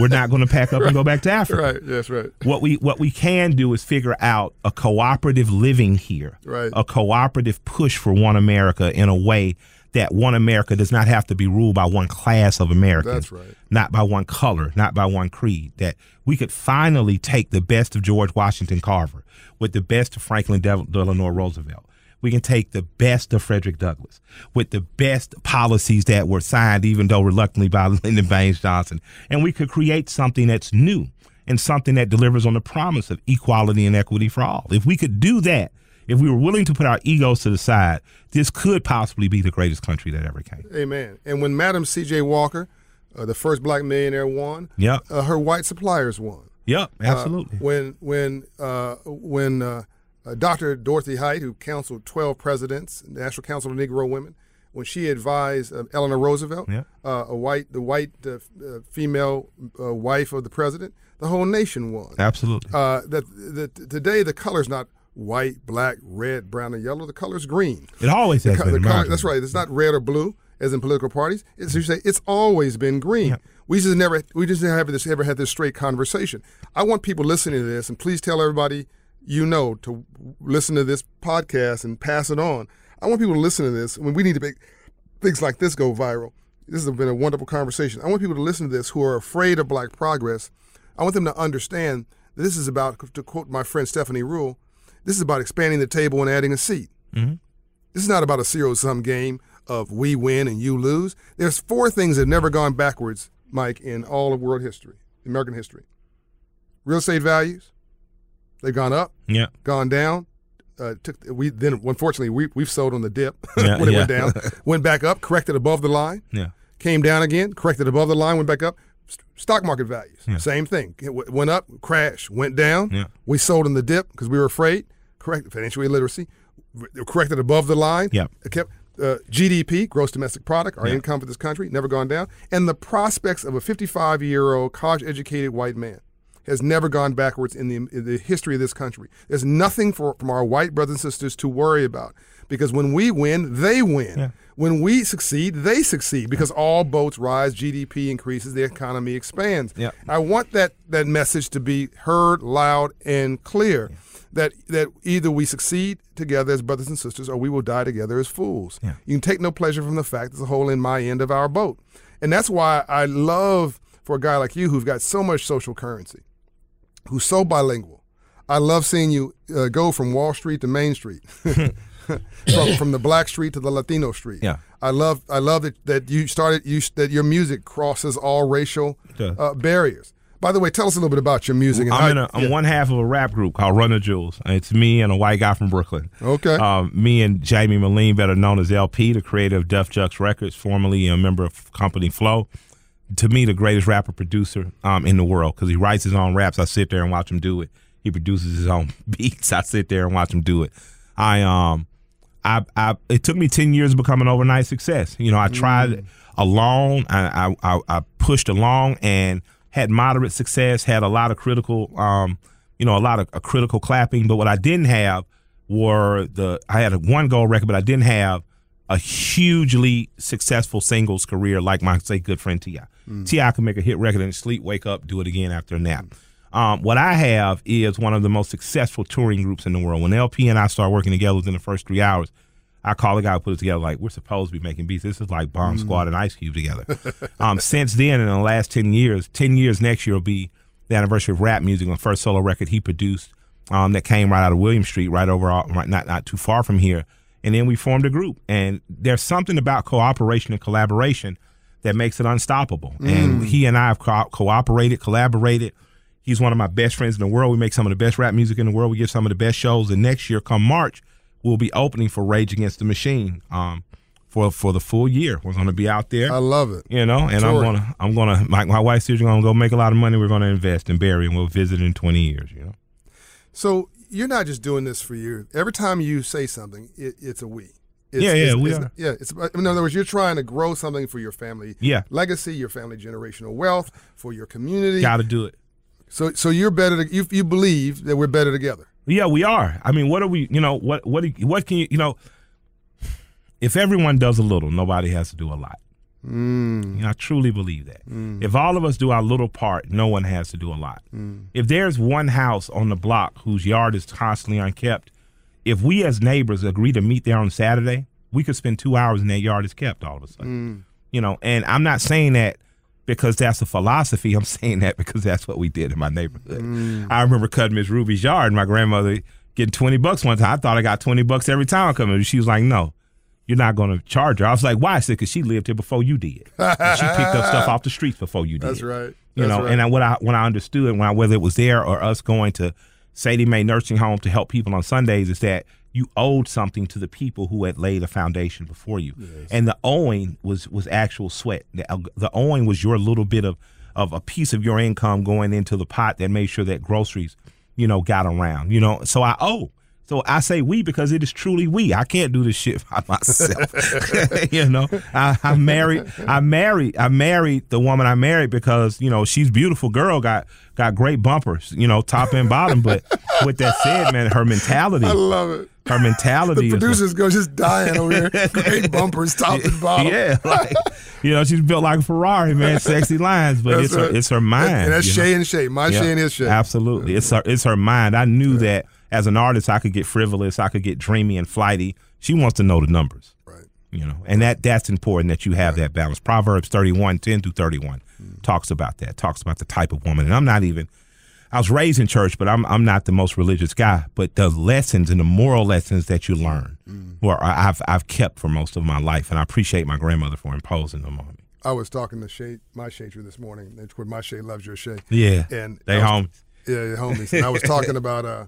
B: we're not going to pack up right. and go back to Africa.
C: Right. That's right.
B: What we what we can do is figure out a cooperative living here.
C: Right.
B: A cooperative push for one America in a way that one America does not have to be ruled by one class of Americans.
C: That's right.
B: Not by one color, not by one creed. That we could finally take the best of George Washington Carver with the best of Franklin Delano Roosevelt. We can take the best of Frederick Douglass with the best policies that were signed, even though reluctantly by [LAUGHS] Lyndon Baines Johnson. And we could create something that's new and something that delivers on the promise of equality and equity for all. If we could do that, if we were willing to put our egos to the side, this could possibly be the greatest country that ever came.
C: Amen. And when Madam C.J. Walker, uh, the first black millionaire, won,
B: yep.
C: Uh, her white suppliers won.
B: Yep, uh, absolutely.
C: Uh, when when uh, when uh, Dr. Dorothy Height, who counseled 12 presidents, National Council of Negro Women, when she advised Eleanor Roosevelt,
B: yeah.
C: a white the white female wife of the president, the whole nation won.
B: Absolutely.
C: that, that today the color's not white, black, red, brown, and yellow. The color's green.
B: It always has
C: the,
B: been.
C: The color, that's right. It's not red or blue as in political parties. It's you say it's always been green. Yeah. We just never we just never this ever had this straight conversation. I want people listening to this, and please tell everybody you know to listen to this podcast and pass it on. I want people to listen to this. I mean, we need to make things like this go viral. This has been a wonderful conversation. I want people to listen to this who are afraid of black progress. I want them to understand that this is about, to quote my friend Stephanie Ruhle, this is about expanding the table and adding a seat.
B: Mm-hmm.
C: This is not about a zero sum game of we win and you lose. There's four things that have never gone backwards Mike, in all of world history, American history. Real estate values, they've gone up,
B: Yeah.
C: gone down. Uh, took we then unfortunately we we've sold on the dip
B: Yeah, [LAUGHS]
C: when it
B: yeah.
C: went down, went back up, corrected above the line,
B: Yeah.
C: came down again, corrected above the line, went back up. Stock market values,
B: Yeah.
C: same thing. It w- went up, crashed, went down.
B: Yeah.
C: We sold in the dip because we were afraid. Correct financial illiteracy, re- corrected above the line.
B: Yeah.
C: It kept uh, GDP, gross domestic product, our
B: Yeah.
C: income for this country, never gone down, and the prospects of a 55 year old college educated white man has never gone backwards in the, in the history of this country. There's nothing for from our white brothers and sisters to worry about because when we win, they win.
B: Yeah.
C: When we succeed, they succeed because all boats rise, GDP increases, the economy expands.
B: Yeah.
C: I want that that message to be heard loud and clear. That that either we succeed together as brothers and sisters or we will die together as fools.
B: Yeah.
C: You can take no pleasure from the fact there's a hole in my end of our boat. And that's why I love for a guy like you who's got so much social currency, who's so bilingual. I love seeing you uh, go from Wall Street to Main Street, [LAUGHS] from, from the Black Street to the Latino Street.
B: Yeah.
C: I love I love that, that you started you that your music crosses all racial uh, barriers. By the way, tell us a little bit about your music. And
B: I'm
C: how-
B: in a, I'm
C: yeah.
B: one half of a rap group called Run the Jewels. It's me and a white guy from Brooklyn.
C: Okay.
B: Um, me and Jaime Meline, better known as El-P, the creator of Def Jux Records, formerly a member of Company Flow. To me, the greatest rapper producer um, in the world because he writes his own raps. I sit there and watch him do it. He produces his own [LAUGHS] beats. I sit there and watch him do it. I um, I, I it took me ten years to become an overnight success. You know, I tried alone. I, I I I pushed along and had moderate success. Had a lot of critical, um, you know, a lot of a critical clapping. But what I didn't have were the I had a one goal record, but I didn't have a hugely successful singles career like my say good friend Ti. T.I. can make a hit record and sleep, wake up, do it again after a nap. Um, what I have is one of the most successful touring groups in the world. When El-P and I started working together within the first three hours, I call the guy who put it together like we're supposed to be making beats. This is like Bomb Squad and Ice Cube together. [LAUGHS] um, since then, in the last ten years, ten years next year will be the anniversary of rap music. The first solo record he produced um, that came right out of Williams Street, right over, right, not not too far from here. And then we formed a group. And there's something about cooperation and collaboration that makes it unstoppable. And he and I have co- cooperated, collaborated. He's one of my best friends in the world. We make some of the best rap music in the world. We give some of the best shows. And next year, come March, we'll be opening for Rage Against the Machine um, for for the full year. We're going to be out there
C: I love it.
B: you know, and I'm gonna, I'm gonna, my, my wife says you're gonna go make a lot of money. We're gonna invest in Barry, and we'll visit in 20 years. You know,
C: So you're not just doing this for you. Every time you say something, it, it's a we. It's,
B: Yeah, yeah,
C: it's,
B: we
C: it's-
B: are.
C: Yeah, it's in other words, you're trying to grow something for your family
B: Yeah.
C: legacy, your family generational wealth, for your community.
B: got to do it.
C: So, so you're better. To, you you believe that we're better together.
B: Yeah, we are. I mean, what are we? You know, what what what can you? You know, if everyone does a little, nobody has to do a lot.
C: Mm.
B: You know, I truly believe that. Mm. If all of us do our little part, no one has to do a lot. Mm. If there's one house on the block whose yard is constantly unkept, if we as neighbors agree to meet there on Saturday, we could spend two hours and that yard is kept all of a sudden. Mm. You know, and I'm not saying that because that's a philosophy. I'm [LAUGHS] saying that because that's what we did in my neighborhood. Mm. I remember cutting Miss Ruby's yard. and My grandmother getting 20 bucks one time. I thought I got 20 bucks every time I come in. She was like, no, you're not going to charge her. I was like, why? I said, because she lived here before you did. And she picked up stuff off the streets before you [LAUGHS] did.
C: That's right.
B: You
C: That's
B: know,
C: right.
B: and I, what I when I understood when I, whether it was there or us going to Sadie Mae Nursing Home to help people on Sundays is that you owed something to the people who had laid a foundation before you, and the owing was was actual sweat. The, uh, the owing was your little bit of of a piece of your income going into the pot that made sure that groceries, you know, got around. You know, so I owe. So I say we because it is truly we. I can't do this shit [LAUGHS] by myself. [LAUGHS] you know, I, I married. I married. I married the woman I married because you know she's beautiful girl. Got got great bumpers. You know, top and bottom. But with that said, man, her mentality. [LAUGHS]
C: I love it.
B: Her [LAUGHS] mentality.
C: The producers go just dying over here. [LAUGHS] Great bumpers, top and bottom.
B: Yeah, like [LAUGHS] you know, she's built like a Ferrari, man. Sexy lines, but
C: That's
B: it's her, it's her mind.
C: And that's
B: know?
C: Shay and Shay. My
B: Yeah,
C: Shay and his Shay.
B: Absolutely. It's her it's her mind. I knew that as an artist I could get frivolous, I could get dreamy and flighty. She wants to know the numbers.
C: Right.
B: You know, and that that's important that you have that balance. Proverbs 31, 10 through 31
C: Mm.
B: talks about that, talks about the type of woman. And I'm not even I was raised in church, but I'm I'm not the most religious guy. But the lessons and the moral lessons that you learn,
C: Mm.
B: I've I've kept for most of my life, and I appreciate my grandmother for imposing them on me.
C: I was talking to Shay, my Shater this morning. That's what my Shay loves your Shay.
B: Yeah,
C: and
B: they
C: was-
B: homies.
C: Yeah, yeah, homies. And I was talking [LAUGHS] about uh,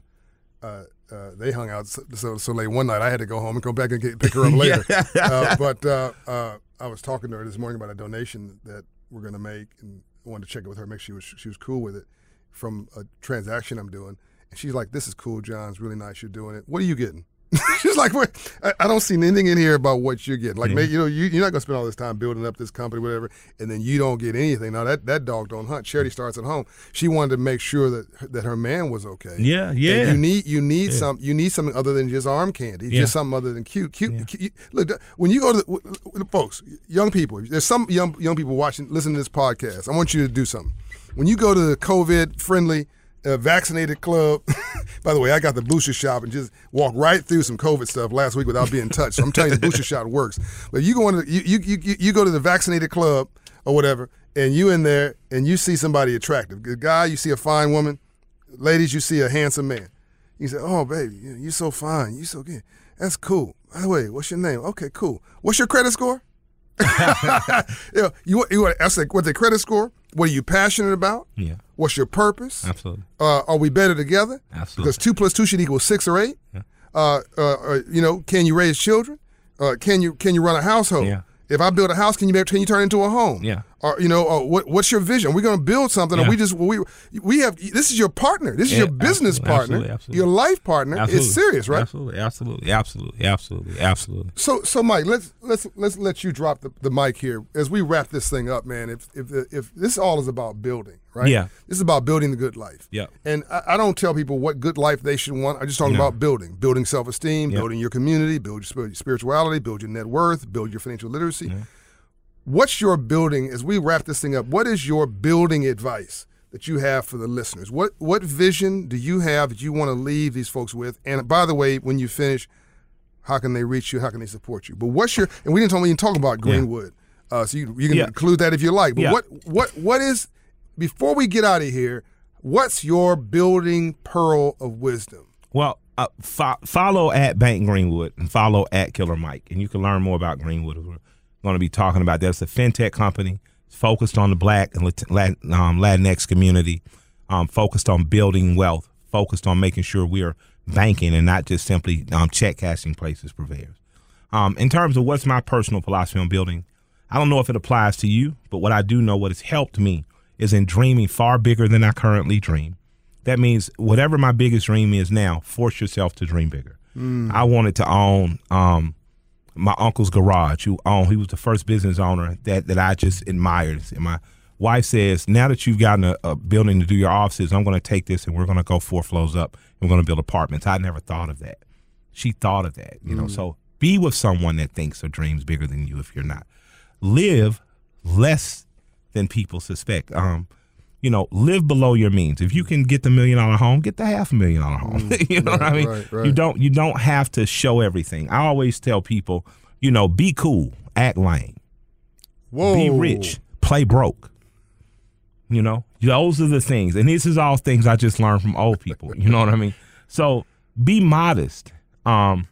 C: uh, uh, they hung out so, so so late one night. I had to go home and go back and get, pick her up later. [LAUGHS] uh, but uh, uh, I was talking to her this morning about a donation that we're going to make, and wanted to check it with her, make sure she was, she was cool with it from a transaction I'm doing. And she's like, "This is cool, John. It's really nice you're doing it. What are you getting?" [LAUGHS] she's like, "What? I, I don't see anything in here about what you're getting. Like, mm-hmm.
B: Yeah.
C: maybe, you know, you, you're not going to spend all this time building up this company, whatever, and then you don't get anything. Now that that dog don't hunt. Charity mm-hmm. starts at home. She wanted to make sure that that her man was okay.
B: Yeah,
C: And
B: yeah.
C: you need you need
B: Yeah.
C: some you need something other than just arm candy.
B: Yeah.
C: Just something other than cute. Cute.
B: Yeah.
C: cute- look, when you go to the, folks, young people. There's some young young people watching, listening to this podcast. I want you to do something. When you go to the COVID friendly. Uh, vaccinated club. [LAUGHS] By the way, I got the booster shot and just walked right through some COVID stuff last week without being touched. So I'm telling you, the booster shot works. But you go into you, you you you go to the vaccinated club or whatever, and you in there and you see somebody attractive, good guy, you see a fine woman, ladies, you see a handsome man. You say, "Oh, baby, you- you're so fine. You're so good. That's cool." By the way, what's your name? Okay, cool. What's your credit score? [LAUGHS] yeah, you you want to ask what's their credit score? What are you passionate about?
B: Yeah,
C: What's your purpose?
B: absolutely.
C: Uh, are we better together?
B: Absolutely.
C: Because two plus two should equal six or eight. Uh, uh, uh, you know, can you raise children? Uh, can you can you run a household?
B: Yeah.
C: If I build a house, can you can you turn it into a home?
B: Yeah.
C: Or you know, or what what's your vision? We're going to build something,
B: Yeah.
C: we just we we have this is your partner. This is
B: Yeah,
C: your business
B: absolutely,
C: partner.
B: absolutely, absolutely.
C: Your life partner.
B: Absolutely.
C: It's serious, right?
B: Absolutely, absolutely, absolutely, absolutely, absolutely.
C: So, so Mike, let's let's let's let you drop the, the mic here as we wrap this thing up, man. If if if this all is about building, right?
B: Yeah.
C: This is about building the good life.
B: Yeah.
C: And I, I don't tell people what good life they should want. I'm just talking
B: No.
C: about building, building self esteem,
B: Yeah.
C: building your community, build your spirituality, build your net worth, build your financial literacy. What's your building as we wrap this thing up? What is your building advice that you have for the listeners? What what vision do you have that you want to leave these folks with? And by the way, when you finish, how can they reach you? How can they support you? But what's your and we didn't talk, we didn't talk about Greenwood, uh, so you, you can
B: Yeah.
C: include that if you like. But
B: Yeah.
C: what what what is before we get out of here? What's your building pearl of wisdom?
B: Well, uh, fo- follow at Bank Greenwood and follow at Killer Mike, and you can learn more about Greenwood. Going to be talking about that. It's a fintech company focused on the Black and um, Latinx community, um, focused on building wealth, focused on making sure we are banking and not just simply um, check cashing places purveyors. Um, in terms of what's my personal philosophy on building, I don't know if it applies to you, but what I do know, what has helped me, is in dreaming far bigger than I currently dream. That means whatever my biggest dream is now, force yourself to dream bigger. I wanted to own um, my uncle's garage. Who owned? He was the first business owner that that I just admired. And my wife says, now that you've gotten a, a building to do your offices, I'm going to take this and we're going to go four floors up. and We're going to build apartments. I never thought of that. She thought of that. You know, so be with someone that thinks or dreams bigger than you. If you're not, live less than people suspect. Um, you know, live below your means. If you can get the million dollar home, get the half a million dollar home. [LAUGHS] you know what I mean?
C: right, right.
B: You don't you don't have to show everything. I always tell people, you know, be cool, act lame,
C: Whoa.
B: be rich, play broke. You know, those are the things, and this is all things I just learned from old people. You know what I mean? So be modest. Um,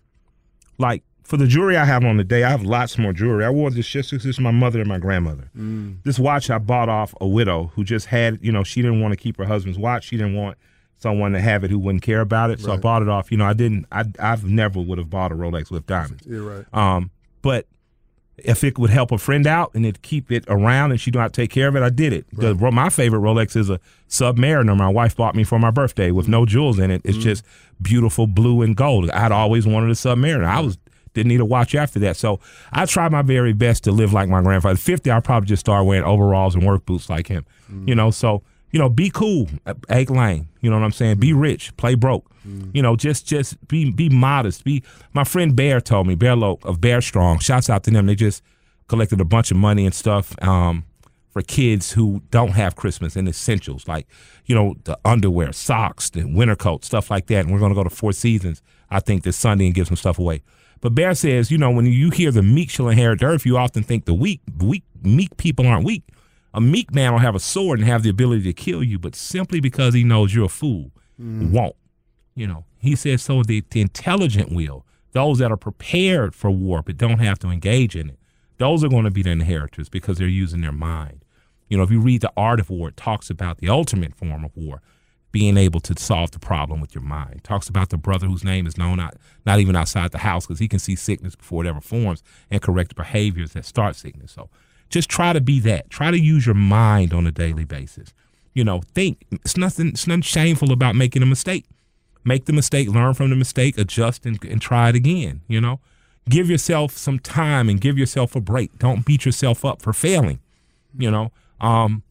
B: like for the jewelry I have on today, I have lots more jewelry. I wore this just because this is my mother and my grandmother. Mm. This watch I bought off a widow who just had, you know, she didn't want to keep her husband's watch. She didn't want someone to have it who wouldn't care about it. So I bought it off. You know, I didn't. I I've never would have bought a Rolex with diamonds.
C: You're right.
B: Um, but if it would help a friend out and it keep it around and she don't take care of it, I did it. The, my favorite Rolex is a Submariner. My wife bought me for my birthday with mm. no jewels in it. It's mm. just beautiful blue and gold. I'd always wanted a Submariner. I was didn't need a watch after that. So I try my very best to live like my grandfather. Fifty, I'll probably just start wearing overalls and work boots like him. Mm. You know, so you know, be cool, uh, act lame. You know what I'm saying? Be mm. rich, play broke. Mm. You know, just just be be modest. Be my friend Bear told me Bear Loke of Bear Strong. Shouts out to them. They just collected a bunch of money and stuff um, for kids who don't have Christmas and essentials like you know the underwear, socks, the winter coat, stuff like that. And we're gonna go to Four Seasons. I think this Sunday and give some stuff away. But Bear says, you know, when you hear the meek shall inherit the earth, you often think the weak, weak, meek people aren't weak. A meek man will have a sword and have the ability to kill you, but simply because he knows you're a fool, mm. won't. You know, he says so. The, the intelligent will, those that are prepared for war but don't have to engage in it, those are going to be the inheritors because they're using their mind. You know, if you read The Art of War, it talks about the ultimate form of war, being able to solve the problem with your mind. Talks about the brother whose name is known not, not even outside the house because he can see sickness before it ever forms and correct behaviors that start sickness. So just try to be that. Try to use your mind on a daily basis. You know, think. It's nothing. It's nothing shameful about making a mistake. Make the mistake, learn from the mistake, adjust, and, and try it again. You know, give yourself some time and give yourself a break. Don't beat yourself up for failing. You know, um,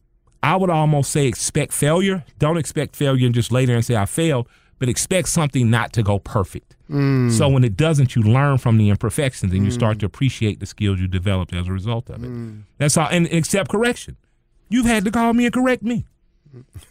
B: I would almost say expect failure. Don't expect failure and just lay there and say I failed, but expect something not to go perfect. Mm. So when it doesn't, you learn from the imperfections and mm. you start to appreciate the skills you developed as a result of it. Mm. That's all. And accept correction. You've had to call me and correct me.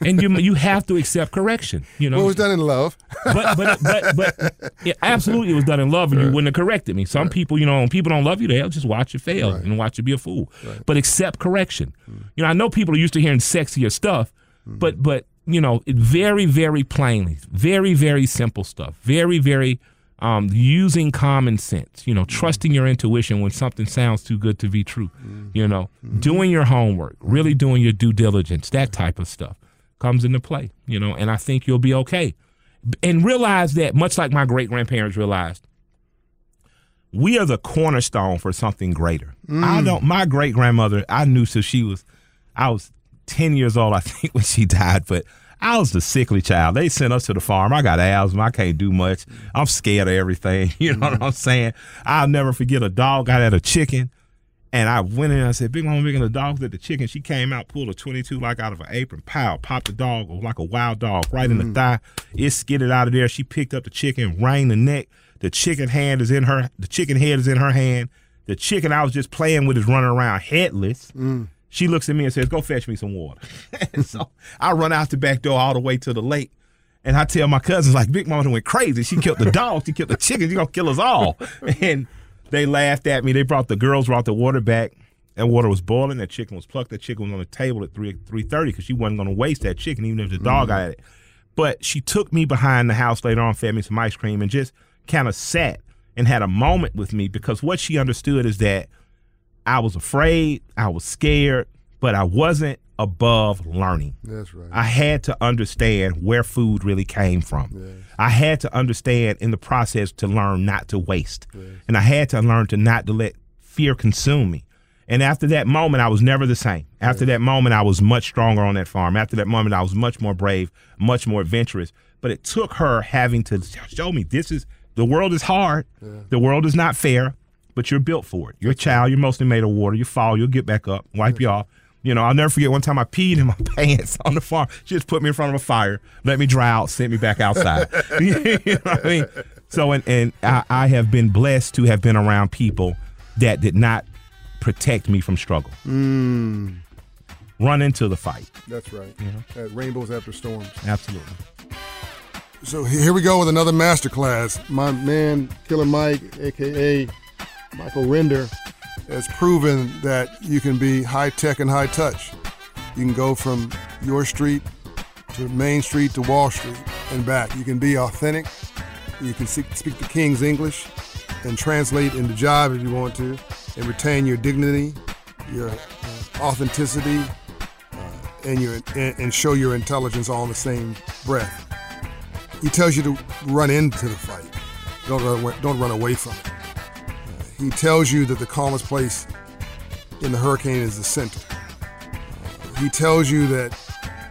B: And you you have to accept correction. You know,
C: well, it was done in love.
B: but but but but yeah, absolutely, it was done in love, and right. you wouldn't have corrected me. Some right. people, you know, when people don't love you, they'll just watch you fail right. and watch you be a fool. But accept correction. Mm. You know, I know people are used to hearing sexier stuff, mm. but but you know, it very very plainly, very very simple stuff, very very um, using common sense, you know, mm-hmm. trusting your intuition when something sounds too good to be true, mm-hmm. you know, mm-hmm. doing your homework, really doing your due diligence, that type of stuff comes into play, you know, and I think you'll be okay. And realize that, much like my great grandparents realized, we are the cornerstone for something greater. Mm. I don't, my great grandmother, I knew so she was, I was 10 years old, I [LAUGHS] think, when she died, but I was the sickly child. They sent us to the farm. I got asthma. I can't do much. I'm scared of everything. [LAUGHS] You know what I'm saying? I'll never forget a dog. I had a chicken. And I went in and I said, Big Mama making the dog at the chicken. She came out, pulled a 22 like out of her apron, pow, popped the dog like a wild dog right mm. in the mm. thigh. It skidded out of there. She picked up the chicken, rang the neck. The chicken hand is in her, the chicken head is in her hand. The chicken I was just playing with is running around headless. Mm. She looks at me and says, Go fetch me some water. [LAUGHS] so [LAUGHS] I run out the back door all the way to the lake. And I tell my cousins, like, Big Mama went crazy. She killed the [LAUGHS] dogs, she killed the chickens, she's gonna kill us all. And they laughed at me. They brought the girls brought the water back. That water was boiling. That chicken was plucked. That chicken was on the table at three three thirty because she wasn't gonna waste that chicken, even if the dog mm. had it. But she took me behind the house later on, fed me some ice cream, and just kind of sat and had a moment with me because what she understood is that I was afraid, I was scared, but I wasn't above learning.
C: That's right.
B: I had to understand where food really came from. Yes. I had to understand in the process to learn not to waste. Yes. And I had to learn to not to let fear consume me. And after that moment, I was never the same. After yes. that moment, I was much stronger on that farm. After that moment, I was much more brave, much more adventurous. But it took her having to show me this is the world is hard. Yeah. The world is not fair but you're built for it. You're a child. You're mostly made of water. You fall, you'll get back up, wipe you off. You know, I'll never forget one time I peed in my [LAUGHS] pants on the farm. She just put me in front of a fire, let me dry out, sent me back outside. [LAUGHS] [LAUGHS] you know what I mean? So, and, and I, I, have been blessed to have been around people that did not protect me from struggle.
C: Mm.
B: Run into the fight.
C: That's right. You know? rainbows after storms.
B: Absolutely.
C: So here we go with another masterclass. My man, Killer Mike, aka Michael Render has proven that you can be high tech and high touch. You can go from your street to Main Street to Wall Street and back. You can be authentic. You can speak, the King's English and translate into jive if you want to, and retain your dignity, your uh, authenticity, uh, and your and, show your intelligence all in the same breath. He tells you to run into the fight. Don't don't run away from it. He tells you that the calmest place in the hurricane is the center. He tells you that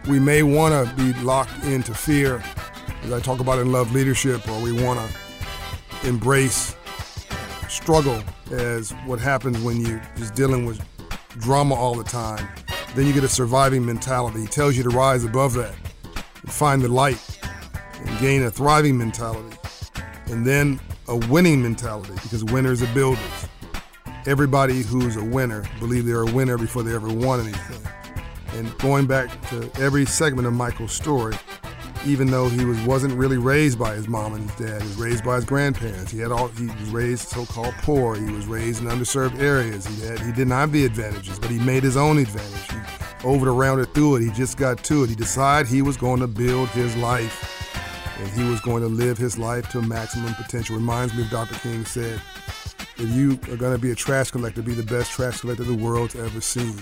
C: we may want to be locked into fear, as I talk about in Love Leadership, or we want to embrace struggle as what happens when you're just dealing with drama all the time. Then you get a surviving mentality. He tells you to rise above that and find the light and gain a thriving mentality. And then a winning mentality because winners are builders. Everybody who's a winner believe they're a winner before they ever won anything. And going back to every segment of Michael's story, even though he was wasn't really raised by his mom and his dad, he was raised by his grandparents. He had all he was raised so-called poor. He was raised in underserved areas. He had he didn't have the advantages, but he made his own advantage. He over the rounded through it. He just got to it. He decided he was going to build his life and he was going to live his life to maximum potential. Reminds me of Dr. King said, If you are going to be a trash collector, be the best trash collector the world's ever seen.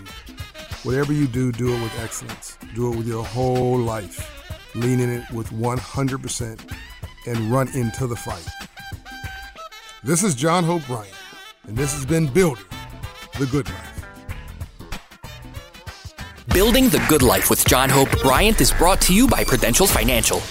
C: Whatever you do, do it with excellence. Do it with your whole life. Lean in it with 100% and run into the fight. This is John Hope Bryant, and this has been Building the Good Life.
A: Building the Good Life with John Hope Bryant is brought to you by Prudential Financial.